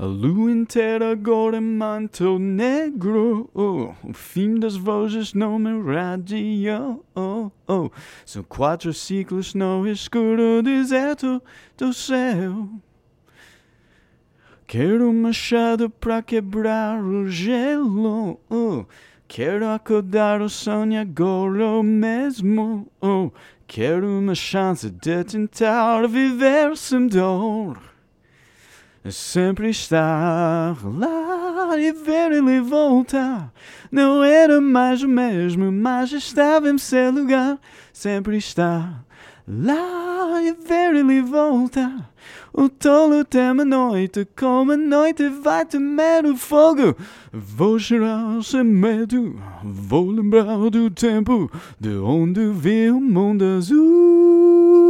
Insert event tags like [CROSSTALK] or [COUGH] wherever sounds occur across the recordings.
A lua inteira agora manto negro. Oh, o fim das vozes não me radio. Oh, oh. São quatro ciclos no escuro deserto do céu. Quero um machado pra quebrar o gelo. Oh. Quero acordar o sonho agora mesmo. Oh. Quero uma chance de tentar viver sem dor sempre estar lá e ver ele voltar. Não era mais o mesmo, mas estava em seu lugar. Sempre estar lá e ver ele voltar. O tolo teme a noite, como a noite vai temer o fogo. Vou chorar sem medo, vou lembrar do tempo de onde vi o mundo azul.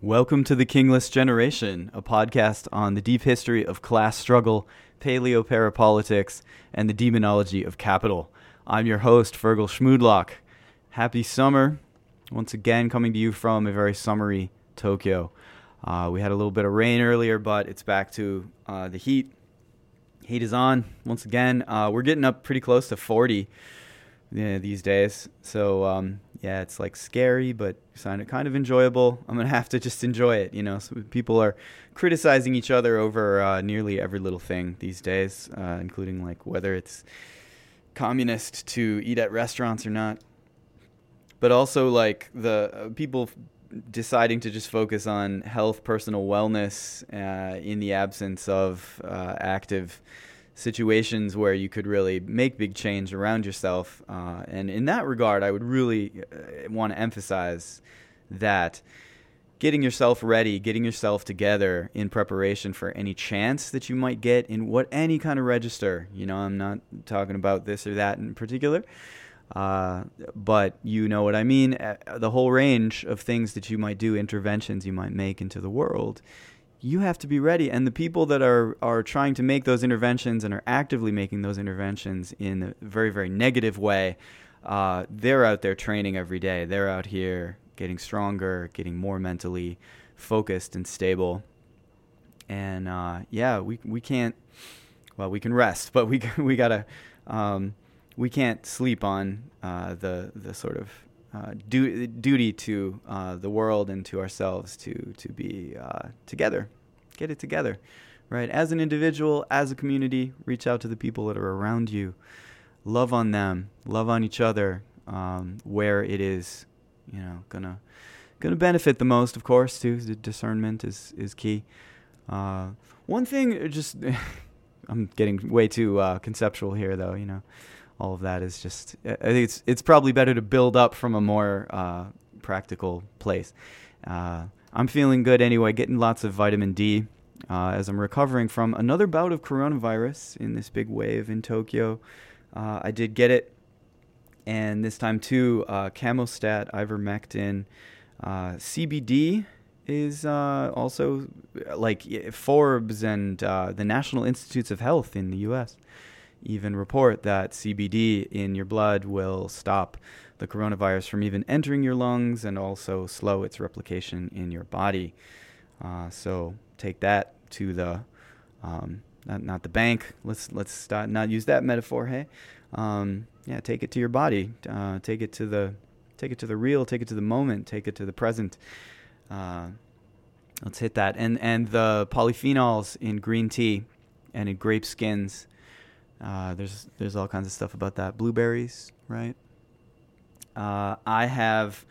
Welcome to the Kingless Generation, a podcast on the deep history of class struggle, paleo parapolitics, and the demonology of capital. I'm your host, Fergal Schmoodlock. Happy summer. Once again, coming to you from a very summery Tokyo. Uh, we had a little bit of rain earlier, but it's back to uh, the heat. Heat is on once again. Uh, we're getting up pretty close to 40 yeah, these days. So um, yeah, it's like scary, but kind of kind of enjoyable. I'm gonna [LAUGHS] have to just enjoy it. You know, so people are criticizing each other over uh, nearly every little thing these days, uh, including like whether it's communist to eat at restaurants or not. But also like the uh, people deciding to just focus on health, personal wellness uh, in the absence of uh, active situations where you could really make big change around yourself. Uh, and in that regard, I would really uh, want to emphasize that getting yourself ready, getting yourself together in preparation for any chance that you might get in what any kind of register. You know, I'm not talking about this or that in particular. Uh, but you know what I mean. Uh, the whole range of things that you might do, interventions you might make into the world, you have to be ready. And the people that are are trying to make those interventions and are actively making those interventions in a very very negative way, uh, they're out there training every day. They're out here getting stronger, getting more mentally focused and stable. And uh, yeah, we we can't. Well, we can rest, [LAUGHS] but we we gotta. Um, we can't sleep on uh, the the sort of uh, du- duty to uh, the world and to ourselves to to be uh, together, get it together, right? As an individual, as a community, reach out to the people that are around you, love on them, love on each other, um, where it is, you know, gonna gonna benefit the most. Of course, too. The discernment is is key. Uh, one thing, just [LAUGHS] I'm getting way too uh, conceptual here, though. You know all of that is just I think it's it's probably better to build up from a more uh, practical place. Uh, I'm feeling good anyway, getting lots of vitamin D uh, as I'm recovering from another bout of coronavirus in this big wave in Tokyo. Uh, I did get it, and this time too, uh, Camostat, ivermectin, uh, CBD is also like Forbes and the National Institutes of Health in the U.S even report that CBD in your blood will stop the coronavirus from even entering your lungs and also slow its replication in your body. Uh, so take that to the um, not, not the bank. Let's let's not use that metaphor. Hey, um, yeah, take it to your body. Uh, take it to the take it to the real. Take it to the moment. Take it to the present. Uh, let's hit that. And and the polyphenols in green tea and in grape skins uh, there's there's all kinds of stuff about that. Blueberries, right? Uh, I have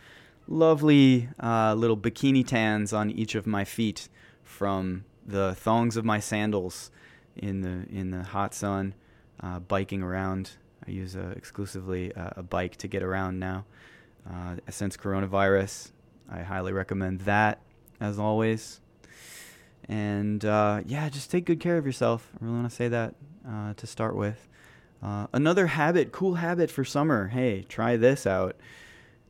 lovely uh, little bikini tans on each of my feet from the thongs of my sandals in the in the hot sun, uh, biking around. I use uh, exclusively a bike to get around now. since coronavirus, I highly recommend that as always. And yeah, just take good care of yourself. I really want to say that uh, to start with. Uh, another habit, cool habit for summer. Hey, try this out.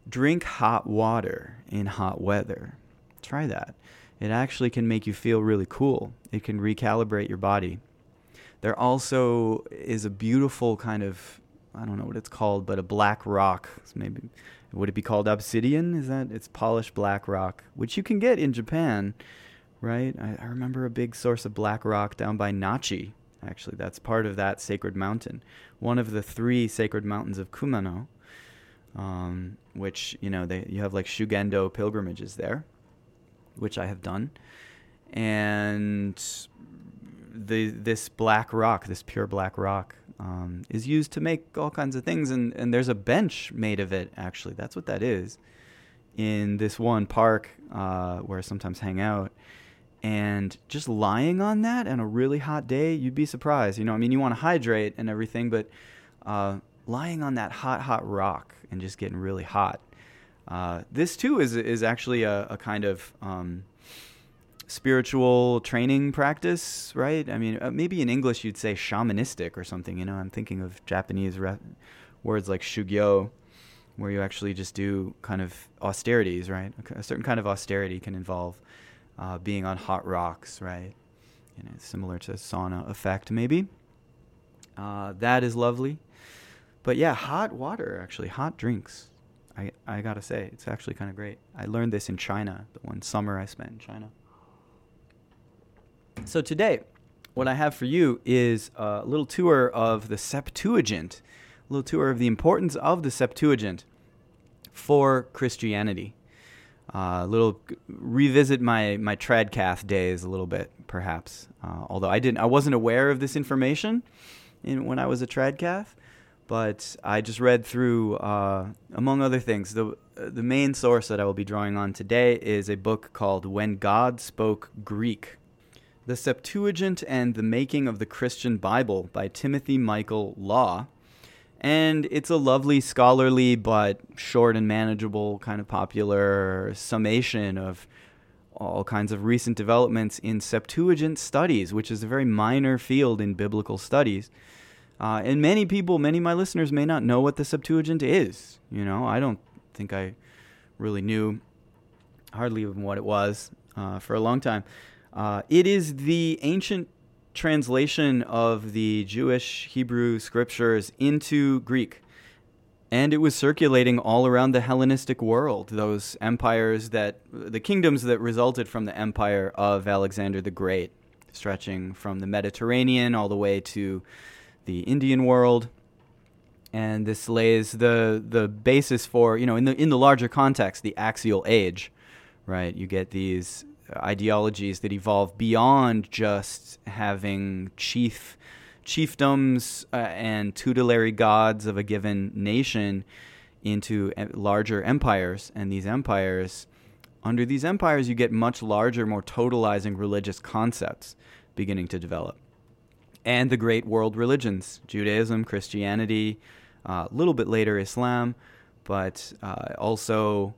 Drink hot water in hot weather. Try that. it actually can make you feel really cool. It can recalibrate your body. There also is a beautiful kind of I don't know what it's called, but a black rock. Maybe would it be called obsidian? Is that it's polished black rock, which you can get in Japan, right? I, I remember a big source of black rock down by Nachi. Actually, that's part of that sacred mountain, one of the three sacred mountains of Kumano. Um, which you know they you have like Shugendo pilgrimages there, which I have done, and the this black rock, this pure black rock, um, is used to make all kinds of things, and and there's a bench made of it. Actually, that's what that is, in this one park uh, where I sometimes hang out. And just lying on that on a really hot day, you'd be surprised. You know, I mean, you want to hydrate and everything, but uh, lying on that hot, hot rock and just getting really hot. Uh, this too is is actually a, a kind of um, spiritual training practice, right? I mean, uh, maybe in English you'd say shamanistic or something. You know, I'm thinking of Japanese re- words like shugyo, where you actually just do kind of austerities, right? A, a certain kind of austerity can involve uh, being on hot rocks, right? You know, similar to sauna effect, maybe. Uh, that is lovely. But yeah, hot water, actually, hot drinks. I, I gotta say, it's actually kind of great. I learned this in China, the one summer I spent in China. So today, what I have for you is a little tour of the Septuagint, a little tour of the importance of the Septuagint for Christianity. Uh, a little revisit my my tradcath days a little bit, perhaps. Uh, although I didn't, I wasn't aware of this information in, when I was a tradcath, but I just read through, uh, among other things, the the main source that I will be drawing on today is a book called "When God Spoke Greek." The Septuagint and the Making of the Christian Bible by Timothy Michael Law. And it's a lovely, scholarly, but short and manageable, kind of popular summation of all kinds of recent developments in Septuagint studies, which is a very minor field in biblical studies. Uh, and many people, many of my listeners may not know what the Septuagint is. You know, I don't think I really knew hardly even what it was uh, for a long time. Uh, it is the ancient translation of the Jewish Hebrew scriptures into Greek. And it was circulating all around the Hellenistic world, those empires that, the kingdoms that resulted from the empire of Alexander the Great, stretching from the Mediterranean all the way to the Indian world. And this lays the, the basis for, you know, in the, in the larger context, the axial age, right? You get these ideologies that evolve beyond just having chief chiefdoms uh, and tutelary gods of a given nation into larger empires. And these empires under these empires you get much larger more totalizing religious concepts beginning to develop. And the great world religions judaism christianity uh, a uh, little bit later islam but uh, also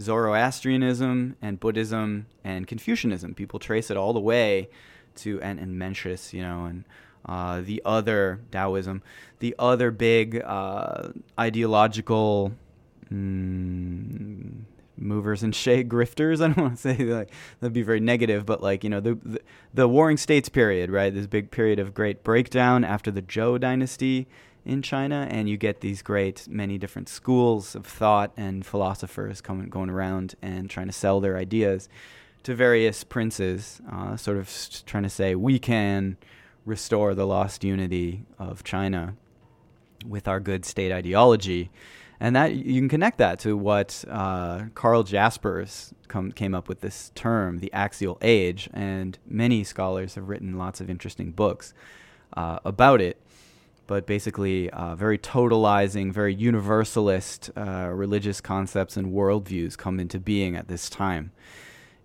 Zoroastrianism and Buddhism and Confucianism. People trace it all the way to and, and Mencius, you know, and uh, the other Taoism, the other big uh, ideological mm, movers and [LAUGHS] shake grifters. [LAUGHS] I don't want to say like that'd be very negative, but like you know the, the the Warring States period, right? This big period of great breakdown after the Zhou dynasty in China, and you get these great many different schools of thought and philosophers coming going around and trying to sell their ideas to various princes, uh, sort of trying to say we can restore the lost unity of China with our good state ideology. And that you can connect that to what uh, Karl Jaspers come, came up with this term, the axial age, and many scholars have written lots of interesting books uh, about it but basically uh, very totalizing, very universalist uh, religious concepts and worldviews come into being at this time.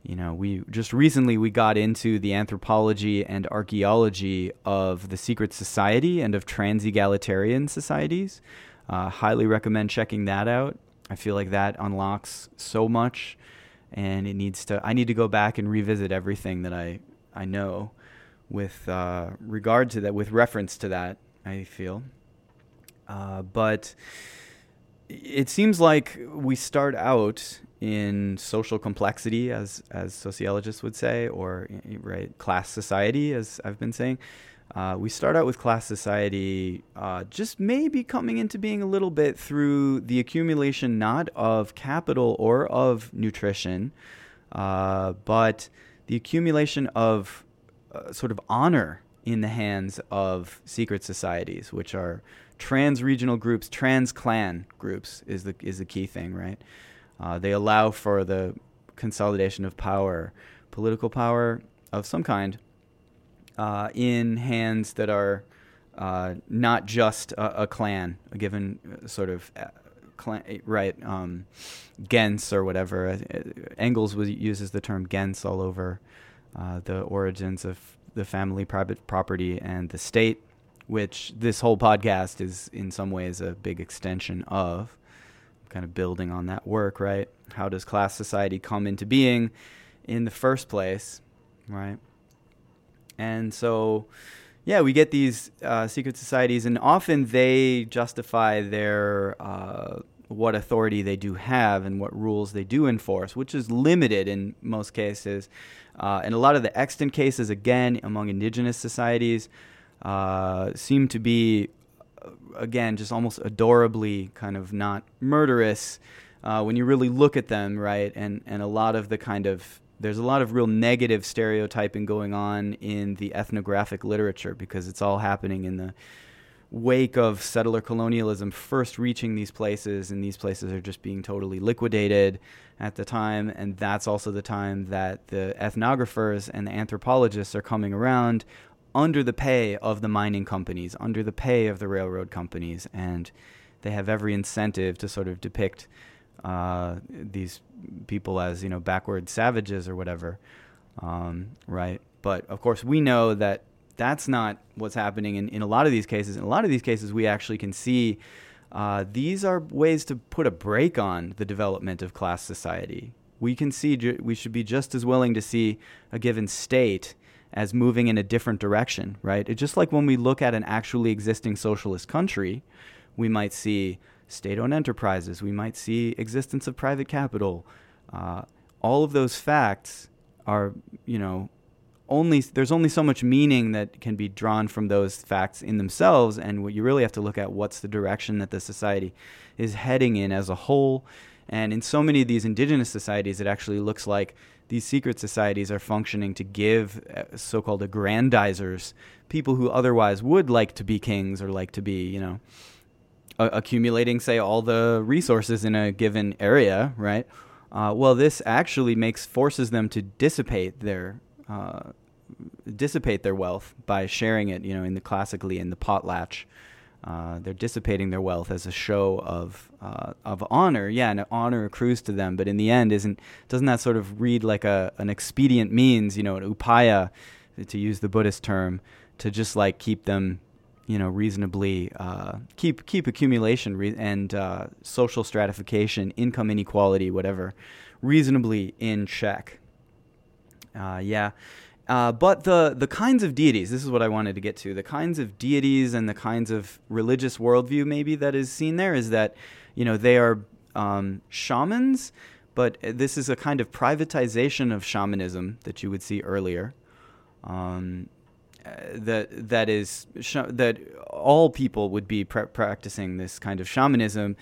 You know, we just recently we got into the anthropology and archaeology of the secret society and of trans-egalitarian societies. Uh, highly recommend checking that out. I feel like that unlocks so much, and it needs to. I need to go back and revisit everything that I I know with uh, regard to that, with reference to that I feel. Uh, but it seems like we start out in social complexity, as as sociologists would say, or right class society, as I've been saying. Uh, we start out with class society uh, just maybe coming into being a little bit through the accumulation not of capital or of nutrition, uh, but the accumulation of uh, sort of honor in the hands of secret societies, which are trans regional groups, trans clan groups is the is the key thing, right? Uh, they allow for the consolidation of power, political power of some kind, uh, in hands that are uh, not just a, a, clan, a given uh, sort of uh, clan, right? Um, gens or whatever. Uh, Engels was, uses the term gens all over the origins of the family private property and the state which this whole podcast is in some ways a big extension of, kind of building on that work, right? How does class society come into being in the first place, right? And so, yeah, we get these uh, secret societies, and often they justify their uh, what authority they do have and what rules they do enforce, which is limited in most cases. Uh, in a lot of the extant cases, again, among indigenous societies, uh, seem to be, uh, again, just almost adorably kind of not murderous uh, when you really look at them, right? And and a lot of the kind of there's a lot of real negative stereotyping going on in the ethnographic literature because it's all happening in the wake of settler colonialism first reaching these places and these places are just being totally liquidated at the time and that's also the time that the ethnographers and the anthropologists are coming around under the pay of the mining companies, under the pay of the railroad companies, and they have every incentive to sort of depict uh, these people as you know backward savages or whatever, um, right? But of course, we know that that's not what's happening in, in a lot of these cases. In a lot of these cases, we actually can see uh, these are ways to put a brake on the development of class society. We can see ju- we should be just as willing to see a given state as moving in a different direction, right? It's just like when we look at an actually existing socialist country, we might see state-owned enterprises, we might see existence of private capital. Uh, all of those facts are, you know, only there's only so much meaning that can be drawn from those facts in themselves, and what you really have to look at what's the direction that the society is heading in as a whole. And in so many of these indigenous societies, it actually looks like these secret societies are functioning to give uh, so-called aggrandizers, people who otherwise would like to be kings or like to be, you know, accumulating, say, all the resources in a given area, right? Uh, well, this actually makes forces them to dissipate their uh, dissipate their wealth by sharing it, you know, in the classically in the potlatch uh, they're dissipating their wealth as a show of uh, of honor. Yeah, and honor accrues to them, but in the end, isn't doesn't that sort of read like a an expedient means? You know, an upaya, to use the Buddhist term, to just like keep them, you know, reasonably uh, keep keep accumulation re- and uh, social stratification, income inequality, whatever, reasonably in check. Uh, yeah. Uh, but the the kinds of deities, this is what I wanted to get to. The kinds of deities and the kinds of religious worldview maybe that is seen there is that, you know, they are um, shamans, but this is a kind of privatization of shamanism that you would see earlier. Um, uh, that that is sh- that all people would be pra- practicing this kind of shamanism,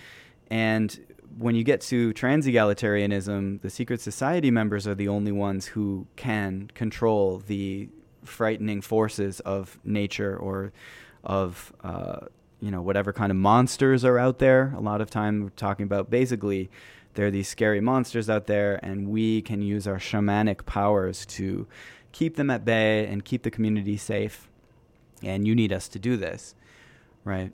and when you get to trans egalitarianism, the secret society members are the only ones who can control the frightening forces of nature or of uh, you know whatever kind of monsters are out there. A lot of time we're talking about basically there are these scary monsters out there, and we can use our shamanic powers to keep them at bay and keep the community safe. And you need us to do this, right?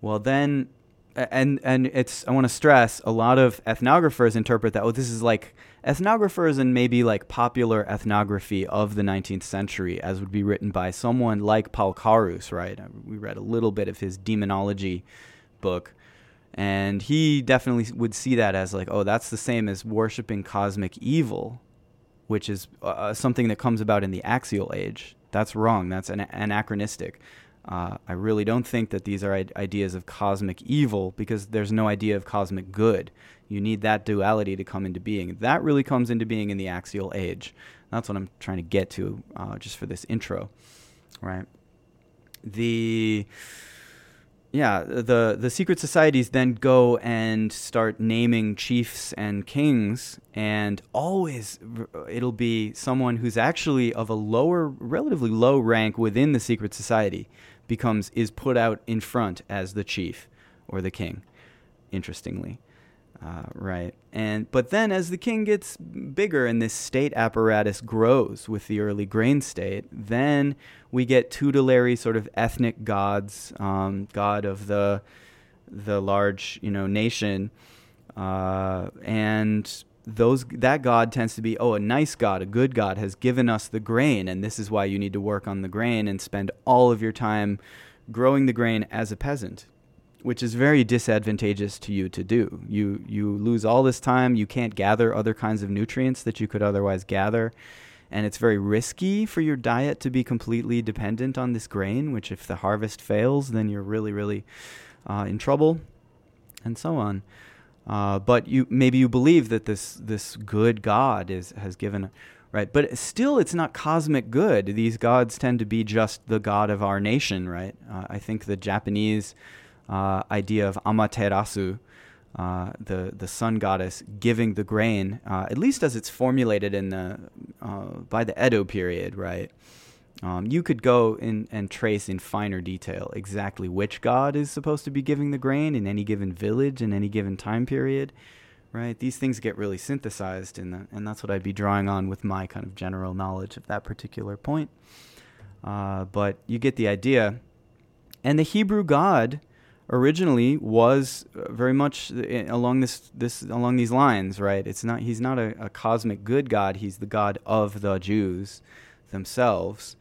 Well, then and and it's I want to stress a lot of ethnographers interpret that oh this is like ethnographers and maybe like popular ethnography of the 19th century as would be written by someone like Paul Carus right? Uh, we read a little bit of his demonology book. And he definitely would see that as like oh that's the same as worshiping cosmic evil which is uh, uh something that comes about in the axial age. That's wrong. That's an- anachronistic Uh, I really don't think that these are ideas of cosmic evil because there's no idea of cosmic good. You need that duality to come into being. That really comes into being in the axial age. That's what I'm trying to get to uh, just for this intro, right? The yeah, the the secret societies then go and start naming chiefs and kings, and always it'll be someone who's actually of a lower, relatively low rank within the secret society, becomes is put out in front as the chief or the king. Interestingly, uh, right. And but then as the king gets bigger and this state apparatus grows with the early grain state, then we get tutelary sort of ethnic gods, um, god of the the large you know nation, uh, and those that god tends to be oh a nice god, a good god has given us the grain, and this is why you need to work on the grain and spend all of your time growing the grain as a peasant which is very disadvantageous to you to do. You you lose all this time. You can't gather other kinds of nutrients that you could otherwise gather, and it's very risky for your diet to be completely dependent on this grain. Which, if the harvest fails, then you're really really uh, in trouble, and so on. Uh, but you maybe you believe that this this good God is has given right? But still, it's not cosmic good. These gods tend to be just the god of our nation, right? Uh, I think the Japanese uh, idea of Amaterasu, uh, the the sun goddess giving the grain, uh, at least as it's formulated in the uh, by the Edo period, right? Um, you could go in and trace in finer detail exactly which god is supposed to be giving the grain in any given village in any given time period, right? These things get really synthesized, the, and that's what I'd be drawing on with my kind of general knowledge of that particular point. Uh, but you get the idea. And the Hebrew God originally was uh, very much uh, along this this along these lines, right? It's not he's not a, a cosmic good God. He's the God of the Jews themselves,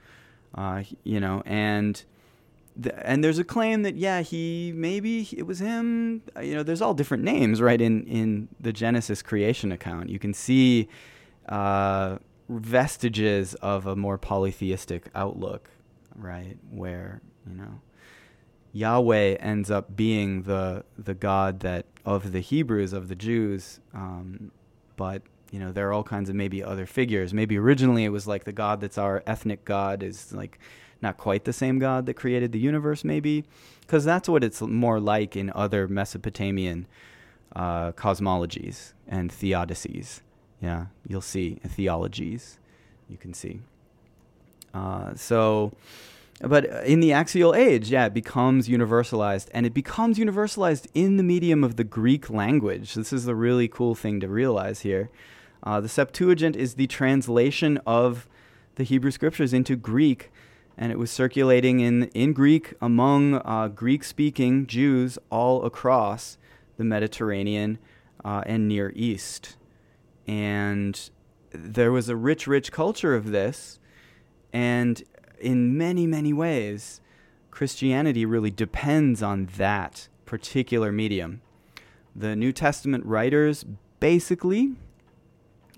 uh, you know, and. The, and there's a claim that yeah he maybe it was him uh, you know there's all different names right in in the genesis creation account you can see uh, vestiges of a more polytheistic outlook right where you know Yahweh ends up being the the God that of the Hebrews of the Jews, um, but you know there are all kinds of maybe other figures. Maybe originally it was like the God that's our ethnic God is like not quite the same God that created the universe, maybe because that's what it's more like in other Mesopotamian uh, cosmologies and theodicies. Yeah, you'll see theologies. You can see. Uh, so but in the axial age, yeah, it becomes universalized, and it becomes universalized in the medium of the Greek language. This is a really cool thing to realize here. Uh, the Septuagint is the translation of the Hebrew scriptures into Greek, and it was circulating in, in Greek among uh, Greek speaking Jews all across the Mediterranean uh, and Near East. And there was a rich, rich culture of this. And in many, many ways, Christianity really depends on that particular medium. The New Testament writers basically,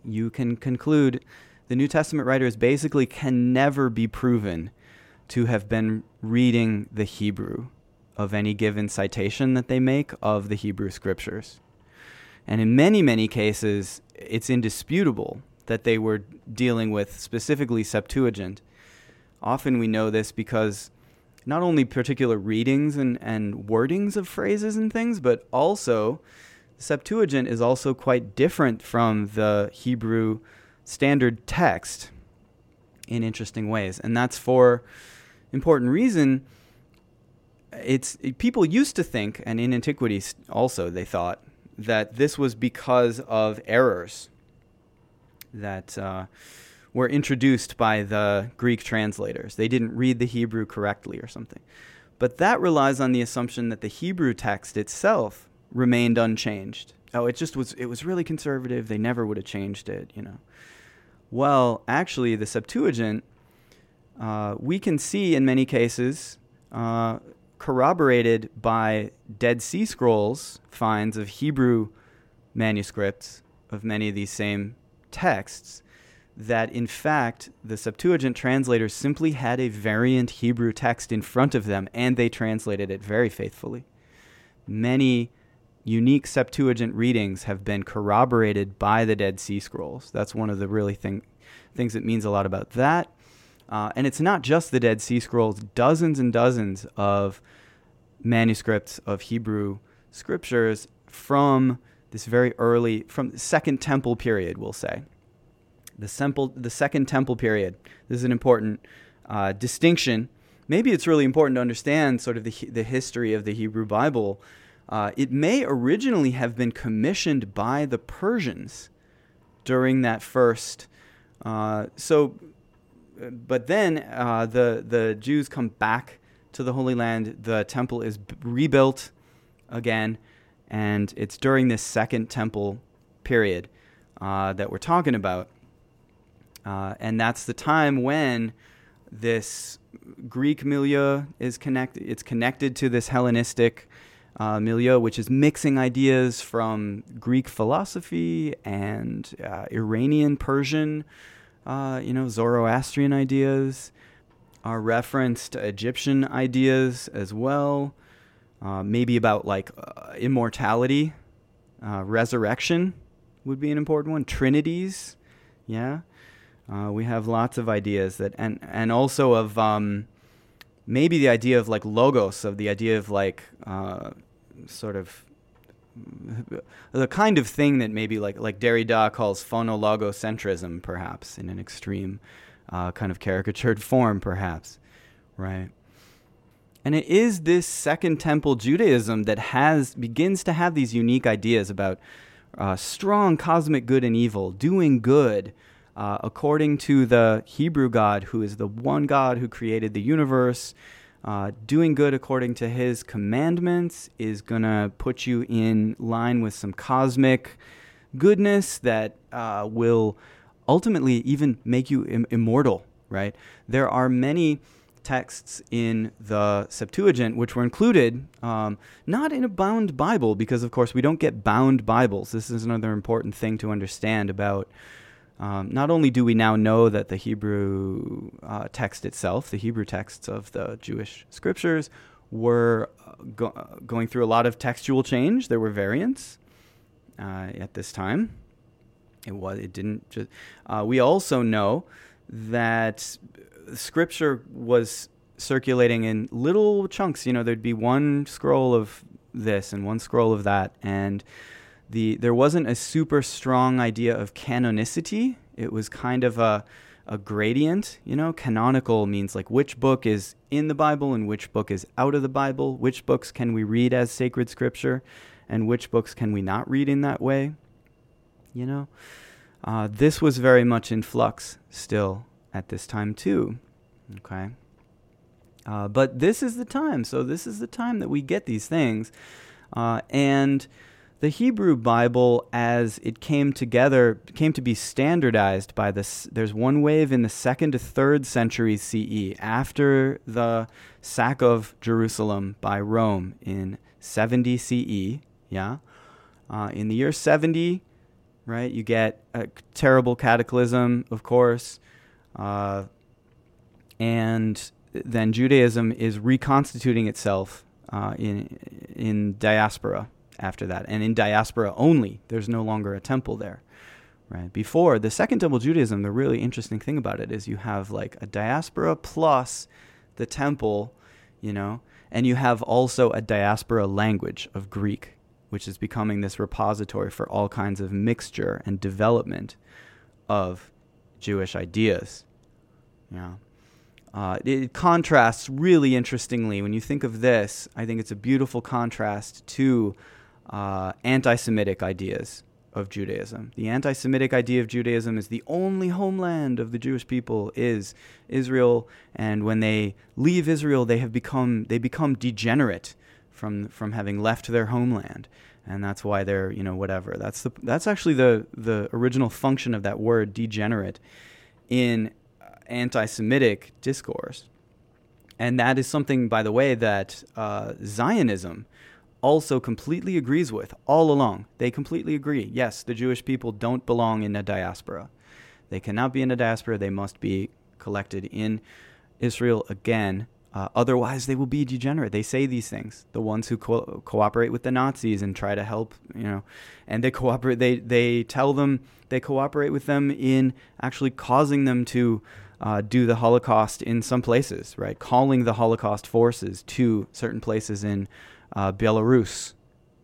you can conclude, the New Testament writers basically can never be proven to have been reading the Hebrew of any given citation that they make of the Hebrew scriptures. And in many, many cases, it's indisputable that they were dealing with specifically Septuagint Often we know this because not only particular readings and, and wordings of phrases and things, but also Septuagint is also quite different from the Hebrew standard text in interesting ways. And that's for important reason. It's people used to think, and in antiquity also they thought that this was because of errors that uh, were introduced by the Greek translators. They didn't read the Hebrew correctly or something. But that relies on the assumption that the Hebrew text itself remained unchanged. Oh, it just was it was really conservative. They never would have changed it, you know. Well, actually, the Septuagint, uh, we can see in many cases, uh, corroborated by Dead Sea Scrolls finds of Hebrew manuscripts of many of these same texts, that in fact the Septuagint translators simply had a variant Hebrew text in front of them and they translated it very faithfully. Many unique Septuagint readings have been corroborated by the Dead Sea Scrolls. That's one of the really thing, things that means a lot about that. Uh, and it's not just the Dead Sea Scrolls, dozens and dozens of manuscripts of Hebrew scriptures from this very early, from the Second Temple period, we'll say. The, simple, the Second Temple period. This is an important uh, distinction. Maybe it's really important to understand sort of the, the history of the Hebrew Bible. Uh, it may originally have been commissioned by the Persians during that first. Uh, so, but then uh, the the Jews come back to the Holy Land. The temple is rebuilt again, and it's during this second temple period uh, that we're talking about. Uh, and that's the time when this Greek milieu is connected. It's connected to this Hellenistic uh, milieu, which is mixing ideas from Greek philosophy and uh, Iranian, Persian, uh, you know, Zoroastrian ideas. Are referenced Egyptian ideas as well. Uh, maybe about like uh, immortality, resurrection would be an important one. Trinities, yeah. Uh, we have lots of ideas that, and and also of um, maybe the idea of like logos, of the idea of like uh, sort of the kind of thing that maybe like like Derrida calls phonologocentrism, perhaps in an extreme uh, kind of caricatured form, perhaps, right? And it is this Second Temple Judaism that has begins to have these unique ideas about uh, strong cosmic good and evil, doing good, uh, according to the Hebrew God, who is the one God who created the universe, uh, doing good according to his commandments is going to put you in line with some cosmic goodness that uh, will ultimately even make you Im- immortal, right? There are many texts in the Septuagint which were included, um, not in a bound Bible, because of course we don't get bound Bibles. This is another important thing to understand about um, not only do we now know that the Hebrew uh, text itself, the Hebrew texts of the Jewish scriptures, were uh, go- going through a lot of textual change. There were variants uh, at this time. It was. It didn't just. Uh, we also know that scripture was circulating in little chunks. You know, there'd be one scroll of this and one scroll of that, and the there wasn't a super strong idea of canonicity. It was kind of a a gradient, you know, canonical means like which book is in the Bible and which book is out of the Bible, which books can we read as sacred scripture and which books can we not read in that way, you know. Uh, this was very much in flux still at this time too, okay. Uh, but this is the time, so this is the time that we get these things, uh, and the Hebrew Bible, as it came together, came to be standardized by this. There's one wave in the second to third century CE, after the sack of Jerusalem by Rome in 70 CE. Yeah, uh, in the year 70, right, you get a terrible cataclysm, of course, uh, and then Judaism is reconstituting itself uh, in in diaspora after that. And in diaspora only, there's no longer a temple there. Right. Before the Second Temple Judaism, the really interesting thing about it is you have like a diaspora plus the temple, you know, and you have also a diaspora language of Greek, which is becoming this repository for all kinds of mixture and development of Jewish ideas. Yeah. Uh, it contrasts really interestingly when you think of this. I think it's a beautiful contrast to uh, anti Semitic ideas of Judaism. The anti Semitic idea of Judaism is the only homeland of the Jewish people is Israel, and when they leave Israel, they have become they become degenerate from from having left their homeland. And that's why they're, you know, whatever. That's the that's actually the the original function of that word degenerate in anti-Semitic discourse. And that is something, by the way, that uh, Zionism also completely agrees with all along. They completely agree. Yes, the Jewish people don't belong in a diaspora. They cannot be in the diaspora. They must be collected in Israel again. Uh, otherwise, they will be degenerate. They say these things. The ones who co- cooperate with the Nazis and try to help, you know, and they cooperate. They they tell them they cooperate with them in actually causing them to uh, do the Holocaust in some places, right? Calling the Holocaust forces to certain places in uh, Belarus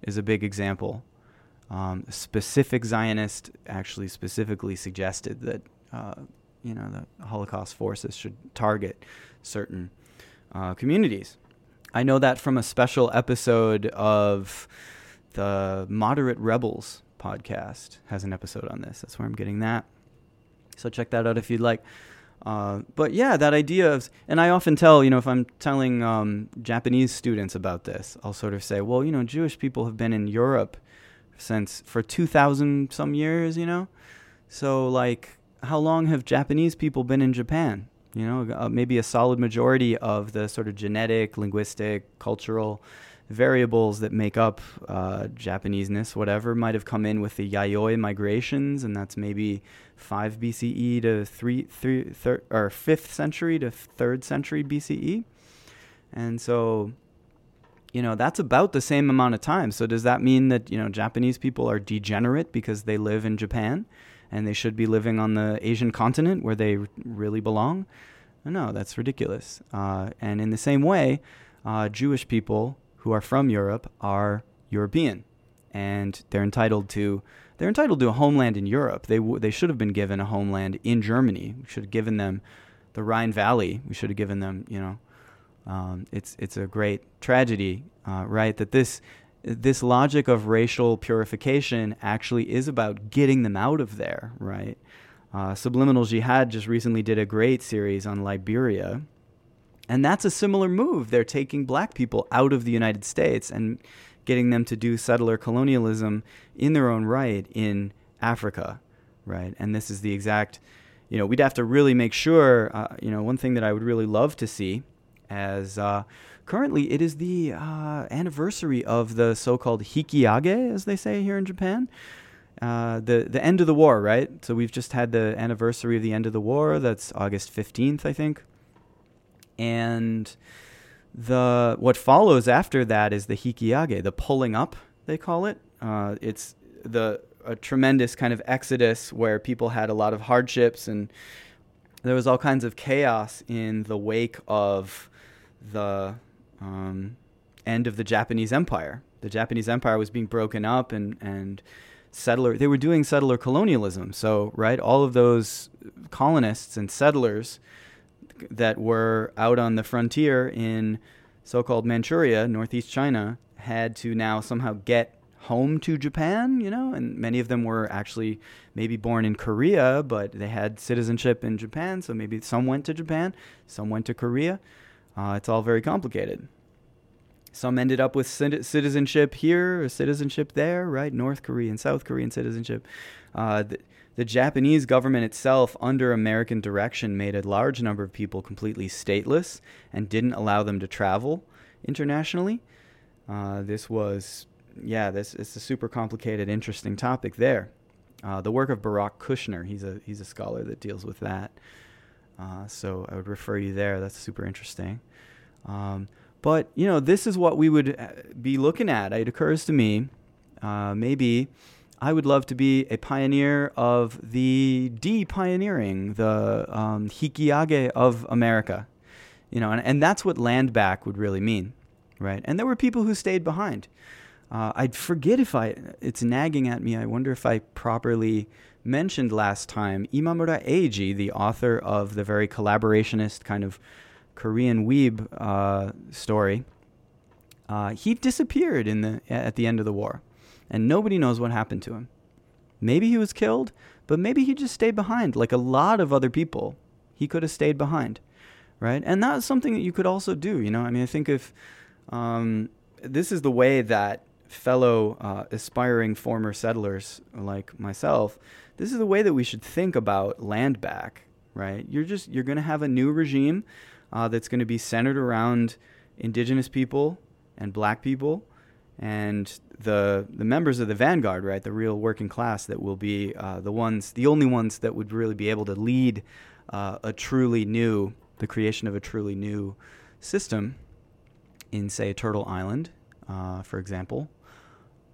is a big example. Um, specific Zionist actually specifically suggested that uh, you know the Holocaust forces should target certain uh, communities. I know that from a special episode of the Moderate Rebels podcast has an episode on this. That's where I'm getting that. So check that out if you'd like. Uh, but yeah, that idea of, and I often tell, you know, if I'm telling um, Japanese students about this, I'll sort of say, well, you know, Jewish people have been in Europe since for 2,000 some years, you know? So, like, how long have Japanese people been in Japan? You know, uh, maybe a solid majority of the sort of genetic, linguistic, cultural variables that make up uh, Japaneseness, whatever, might have come in with the Yayoi migrations, and that's maybe 5 BCE to 3, 3 thir- or 5th century to 3rd century BCE. And so, you know, that's about the same amount of time. So does that mean that, you know, Japanese people are degenerate because they live in Japan and they should be living on the Asian continent where they r- really belong? No, that's ridiculous. Uh, and in the same way, uh, Jewish people who are from Europe are European, and they're entitled to they're entitled to a homeland in Europe. They w- they should have been given a homeland in Germany. We should have given them the Rhine Valley. We should have given them, you know, um, it's it's a great tragedy, uh, right? That this this logic of racial purification actually is about getting them out of there, right? Uh, Subliminal Jihad just recently did a great series on Liberia, and that's a similar move. They're taking black people out of the United States and getting them to do settler colonialism in their own right in Africa, right? And this is the exact, you know, we'd have to really make sure, uh, you know, one thing that I would really love to see as uh, currently it is the uh, anniversary of the so-called Hikiage, as they say here in Japan. Uh, the the end of the war, right? So we've just had the anniversary of the end of the war. That's August fifteenth, I think and the what follows after that is the hikiage, the pulling up they call it. Uh, it's the a tremendous kind of exodus where people had a lot of hardships and there was all kinds of chaos in the wake of the um, end of the Japanese Empire. The Japanese Empire was being broken up and and settler they were doing settler colonialism. So right, all of those colonists and settlers that were out on the frontier in so-called Manchuria, northeast China, had to now somehow get home to Japan, you know, and many of them were actually maybe born in Korea, but they had citizenship in Japan, so maybe some went to Japan, some went to Korea. Uh, it's all very complicated. Some ended up with citizenship here or citizenship there, right? North Korean, South Korean citizenship. Uh, th- the Japanese government itself, under American direction, made a large number of people completely stateless and didn't allow them to travel internationally. Uh, this was, yeah, this is a super complicated, interesting topic there. Uh, the work of Barak Kushner, he's a he's a scholar that deals with that. Uh, so I would refer you there. That's super interesting. Um, but you know, this is what we would uh, be looking at. It occurs to me, uh, maybe I would love to be a pioneer of the de-pioneering, the um, hikiage of America, you know, and, and that's what land back would really mean, right? And there were people who stayed behind. Uh, I'd forget if I, it's nagging at me. I wonder if I properly mentioned last time Imamura Eiji, the author of the very collaborationist kind of Korean weeb uh, story. Uh, he disappeared in the at the end of the war and nobody knows what happened to him. Maybe he was killed, but maybe he just stayed behind, like a lot of other people. He could have stayed behind, right? And that's something that you could also do. You know, I mean, I think if um, this is the way that fellow uh, aspiring former settlers like myself, this is the way that we should think about land back, right? You're just you're going to have a new regime uh, that's going to be centered around indigenous people and black people and the the members of the vanguard, right, the real working class that will be uh, the ones, the only ones that would really be able to lead uh, a truly new, the creation of a truly new system in, say, Turtle Island, uh, for example.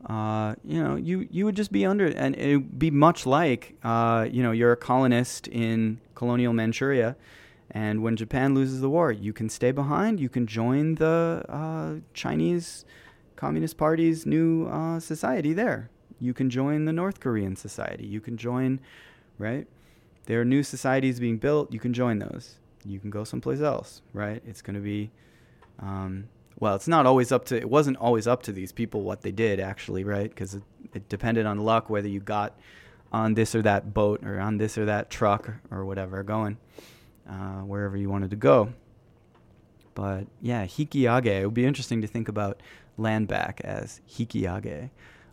Uh, you know, you, you would just be under, and it would be much like, uh, you know, you're a colonist in colonial Manchuria, and when Japan loses the war, you can stay behind, you can join the uh, Chinese Communist Party's new uh, society there. You can join the North Korean society. You can join, right? There are new societies being built. You can join those. You can go someplace else, right? It's going to be, um, well, it's not always up to, it wasn't always up to these people what they did, actually, right? Because it, it depended on luck whether you got on this or that boat or on this or that truck or whatever going uh, wherever you wanted to go. But yeah, Hikiage, it would be interesting to think about land back as Hikiage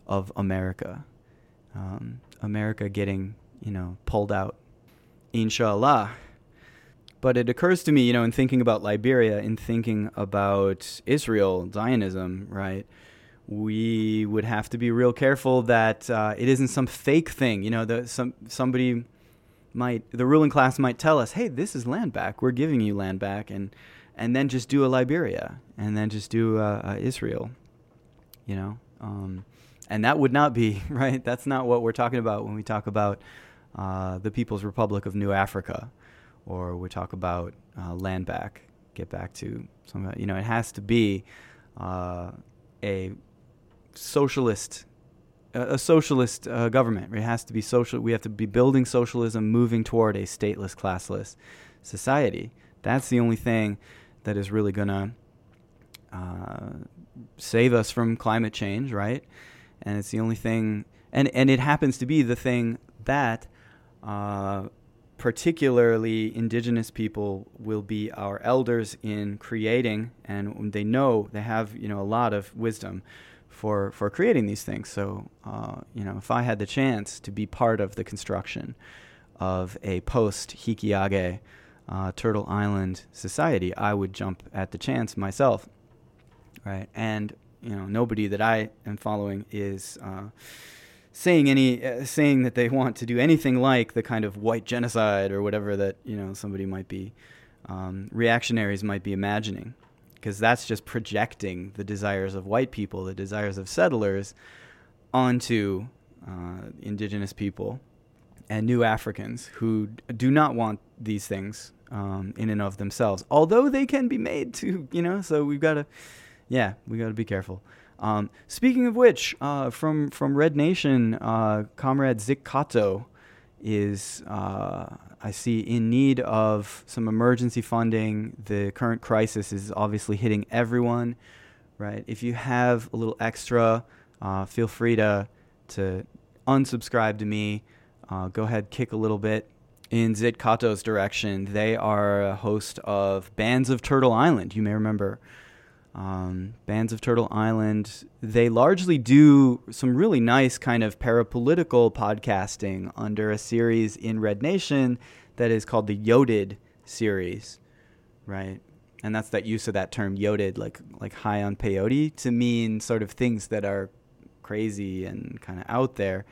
of America. Um, America getting, you know, pulled out, inshallah. But it occurs to me, you know, in thinking about Liberia, in thinking about Israel, Zionism, right? We would have to be real careful that uh, it isn't some fake thing. You know, that some somebody might, the ruling class might tell us, "Hey, this is land back. We're giving you land back," and and then just do a Liberia, and then just do a, a Israel, you know. Um, and that would not be [LAUGHS] right. That's not what we're talking about when we talk about uh, the People's Republic of New Africa, or we talk about uh, land back. Get back to some. You know, it has to be uh, a socialist a socialist uh, government. It has to be social. We have to be building socialism, moving toward a stateless, classless society. That's the only thing that is really going to uh, save us from climate change, right? And it's the only thing, and, and it happens to be the thing that uh, particularly indigenous people will be our elders in creating, and they know they have you know a lot of wisdom for for creating these things. So uh, you know, if I had the chance to be part of the construction of a post Hikiage uh, Turtle Island society, I would jump at the chance myself, right? And you know, nobody that I am following is uh, saying any uh, saying that they want to do anything like the kind of white genocide or whatever that you know somebody might be um, reactionaries might be imagining, because that's just projecting the desires of white people, the desires of settlers, onto uh, indigenous people and new Africans who do not want these things um, in and of themselves, although they can be made to, you know. So we've got to, yeah, we got to be careful. Um, speaking of which, uh, from from Red Nation, uh, Comrade Zitkato is uh, I see in need of some emergency funding. The current crisis is obviously hitting everyone, right? If you have a little extra, uh, feel free to to unsubscribe to me. Uh, go ahead, kick a little bit in Zitkato's direction. They are a host of Bands of Turtle Island. You may remember um, Bands of Turtle Island. They largely do some really nice kind of parapolitical podcasting under a series in Red Nation that is called the Yoded series, right? And that's that use of that term yoded, like like high on peyote, to mean sort of things that are crazy and kind of out there.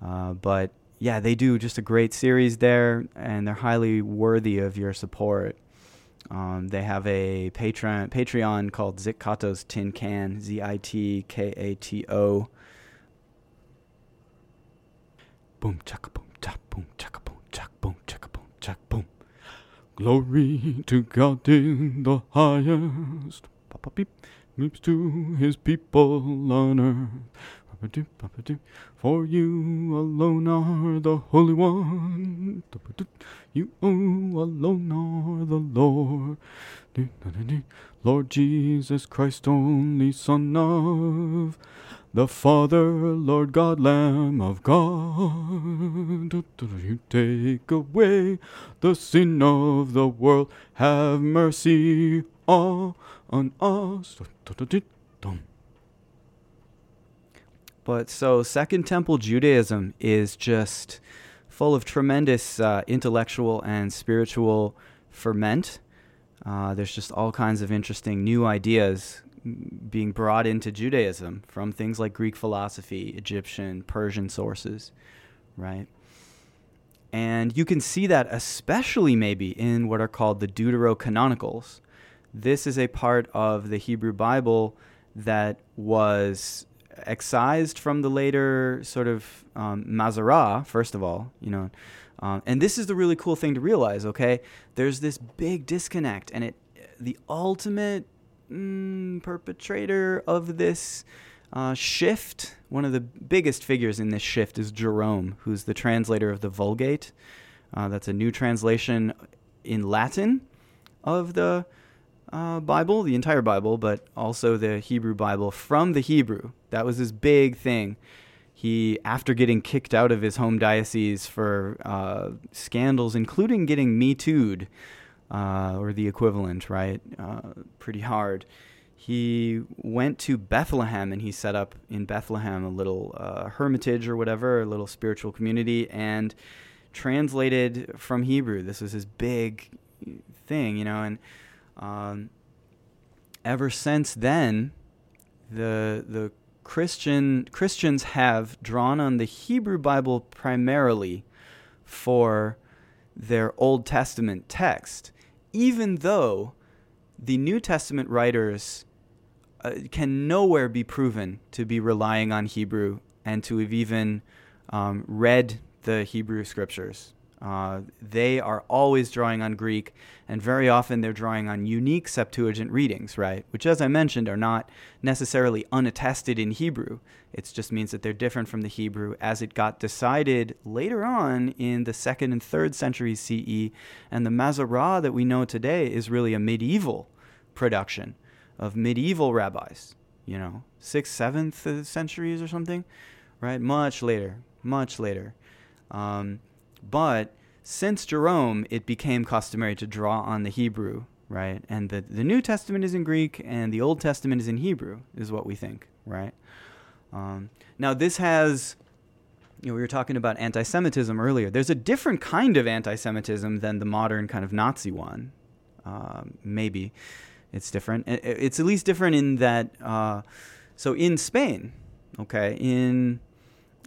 Uh, but yeah, they do just a great series there, and they're highly worthy of your support. Um, they have a Patreon Patreon called Zitkato's Tin Can, Z I T K A T O. Boom chaka boom chak boom chaka boom chak boom chaka boom chak boom. Glory to God in the highest. Papa beep, beeps to His people on earth. For you alone are the Holy One. You alone are the Lord. Lord Jesus Christ, only Son of the Father, Lord God, Lamb of God. You take away the sin of the world. Have mercy on us. But so Second Temple Judaism is just full of tremendous uh, intellectual and spiritual ferment. Uh, there's just all kinds of interesting new ideas being brought into Judaism from things like Greek philosophy, Egyptian, Persian sources, right? And you can see that especially maybe in what are called the Deuterocanonicals. This is a part of the Hebrew Bible that was excised from the later sort of um, first of all, you know. Um, and this is the really cool thing to realize, okay? There's this big disconnect, and it the ultimate mm, perpetrator of this uh, shift, one of the biggest figures in this shift is Jerome, who's the translator of the Vulgate. Uh, that's a new translation in Latin of the uh, Bible, the entire Bible, but also the Hebrew Bible from the Hebrew. That was his big thing. He, after getting kicked out of his home diocese for uh, scandals, including getting Me Too'd, uh, or the equivalent, right? Uh, pretty hard. He went to Bethlehem and he set up in Bethlehem a little uh, hermitage or whatever, a little spiritual community, and translated from Hebrew. This was his big thing, you know, and um, ever since then, the the Christian Christians have drawn on the Hebrew Bible primarily for their Old Testament text, even though the New Testament writers uh, can nowhere be proven to be relying on Hebrew and to have even um, read the Hebrew scriptures. Uh, they are always drawing on Greek, and very often they're drawing on unique Septuagint readings, right? Which, as I mentioned, are not necessarily unattested in Hebrew. It just means that they're different from the Hebrew as it got decided later on in the second and third centuries CE. And the Masorah that we know today is really a medieval production of medieval rabbis, you know, sixth, seventh centuries or something, right? Much later, much later. Um, but since Jerome, it became customary to draw on the Hebrew, right? And the, the New Testament is in Greek and the Old Testament is in Hebrew, is what we think, right? Um, now, this has, you know, we were talking about anti Semitism earlier. There's a different kind of anti Semitism than the modern kind of Nazi one. Uh, maybe it's different. It's at least different in that, uh, so in Spain, okay, in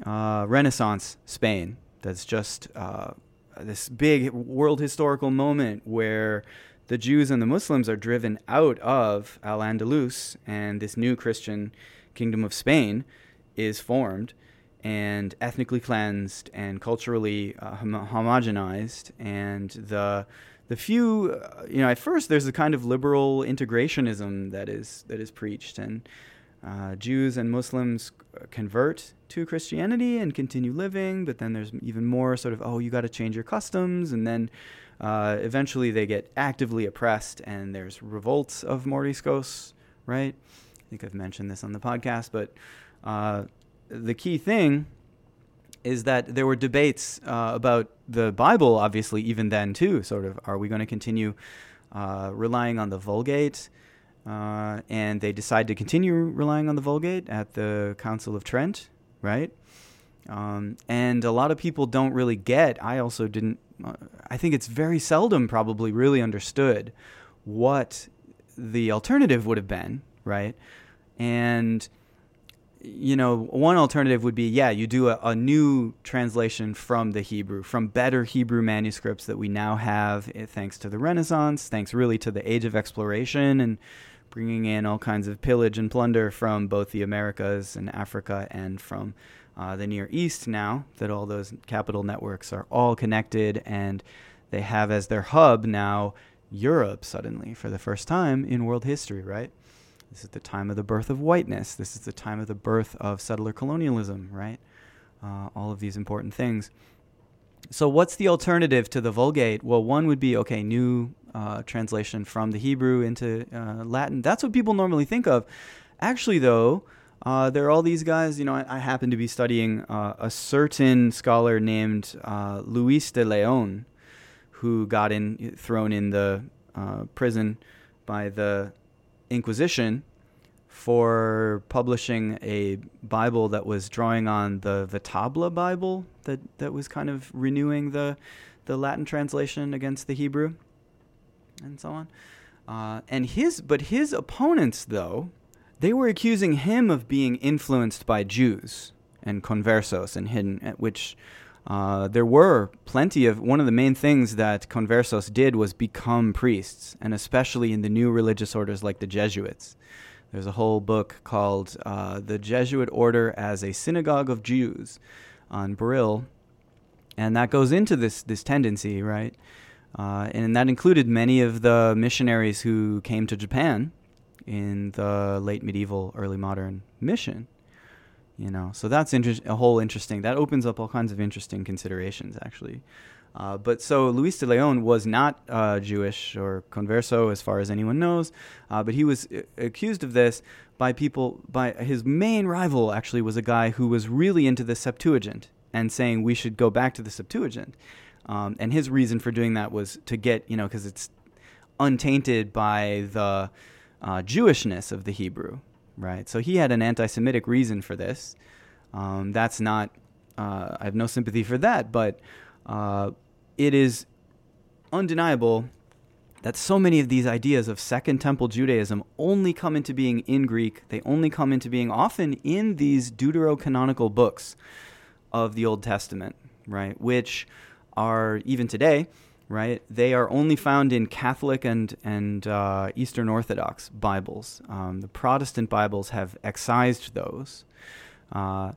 uh, Renaissance Spain, that's just uh, this big world historical moment where the Jews and the Muslims are driven out of Al Andalus, and this new Christian kingdom of Spain is formed and ethnically cleansed and culturally uh, hom- homogenized. And the the few, uh, you know, at first there's a kind of liberal integrationism that is that is preached, and uh, Jews and Muslims convert to Christianity and continue living, but then there's even more sort of, oh, you got to change your customs. And then uh, eventually they get actively oppressed, and there's revolts of Moriscos, right? I think I've mentioned this on the podcast, but uh, the key thing is that there were debates uh, about the Bible, obviously, even then, too. Sort of, are we going to continue uh, relying on the Vulgate? Uh, and they decide to continue relying on the Vulgate at the Council of Trent, right? Um, and a lot of people don't really get. I also didn't. Uh, I think it's very seldom, probably, really understood what the alternative would have been, right? And you know, one alternative would be, yeah, you do a, a, new translation from the Hebrew, from better Hebrew manuscripts that we now have, eh, thanks to the Renaissance, thanks really to the age of exploration and bringing in all kinds of pillage and plunder from both the Americas and Africa and from uh, the Near East now that all those capital networks are all connected and they have as their hub now Europe suddenly for the first time in world history, right? This is the time of the birth of whiteness. This is the time of the birth of settler colonialism, right? Uh, all of these important things. So, what's the alternative to the Vulgate? Well, one would be okay, new uh, translation from the Hebrew into uh, Latin. That's what people normally think of. Actually, though, uh, there are all these guys. You know, I, I happen to be studying uh, a certain scholar named uh, Luis de Leon, who got in thrown in the uh, prison by the Inquisition for publishing a Bible that was drawing on the Vatable Bible that, that was kind of renewing the the Latin translation against the Hebrew and so on. Uh, and his, but his opponents, though, they were accusing him of being influenced by Jews and conversos and hidden, which uh, there were plenty of. One of the main things that conversos did was become priests, and especially in the new religious orders like the Jesuits. There's a whole book called uh, The Jesuit Order as a Synagogue of Jews on Brill, and that goes into this, this tendency, right? Uh, and that included many of the missionaries who came to Japan in the late medieval, early modern mission. You know, so that's inter- a whole interesting. That opens up all kinds of interesting considerations, actually. Uh, but so Luis de Leon was not uh, Jewish or converso, as far as anyone knows, uh, but he was uh, accused of this by people. By his main rival, actually, was a guy who was really into the Septuagint and saying we should go back to the Septuagint. Um, and his reason for doing that was to get, you know, because it's untainted by the uh, Jewishness of the Hebrew, right? So he had an anti-Semitic reason for this. Um, that's not. I have no sympathy for that, but uh, it is undeniable that so many of these ideas of Second Temple Judaism only come into being in Greek. They only come into being often in these deuterocanonical books of the Old Testament, right? Which are even today, right? They are only found in Catholic and and uh, Eastern Orthodox Bibles. Um, the Protestant Bibles have excised those uh,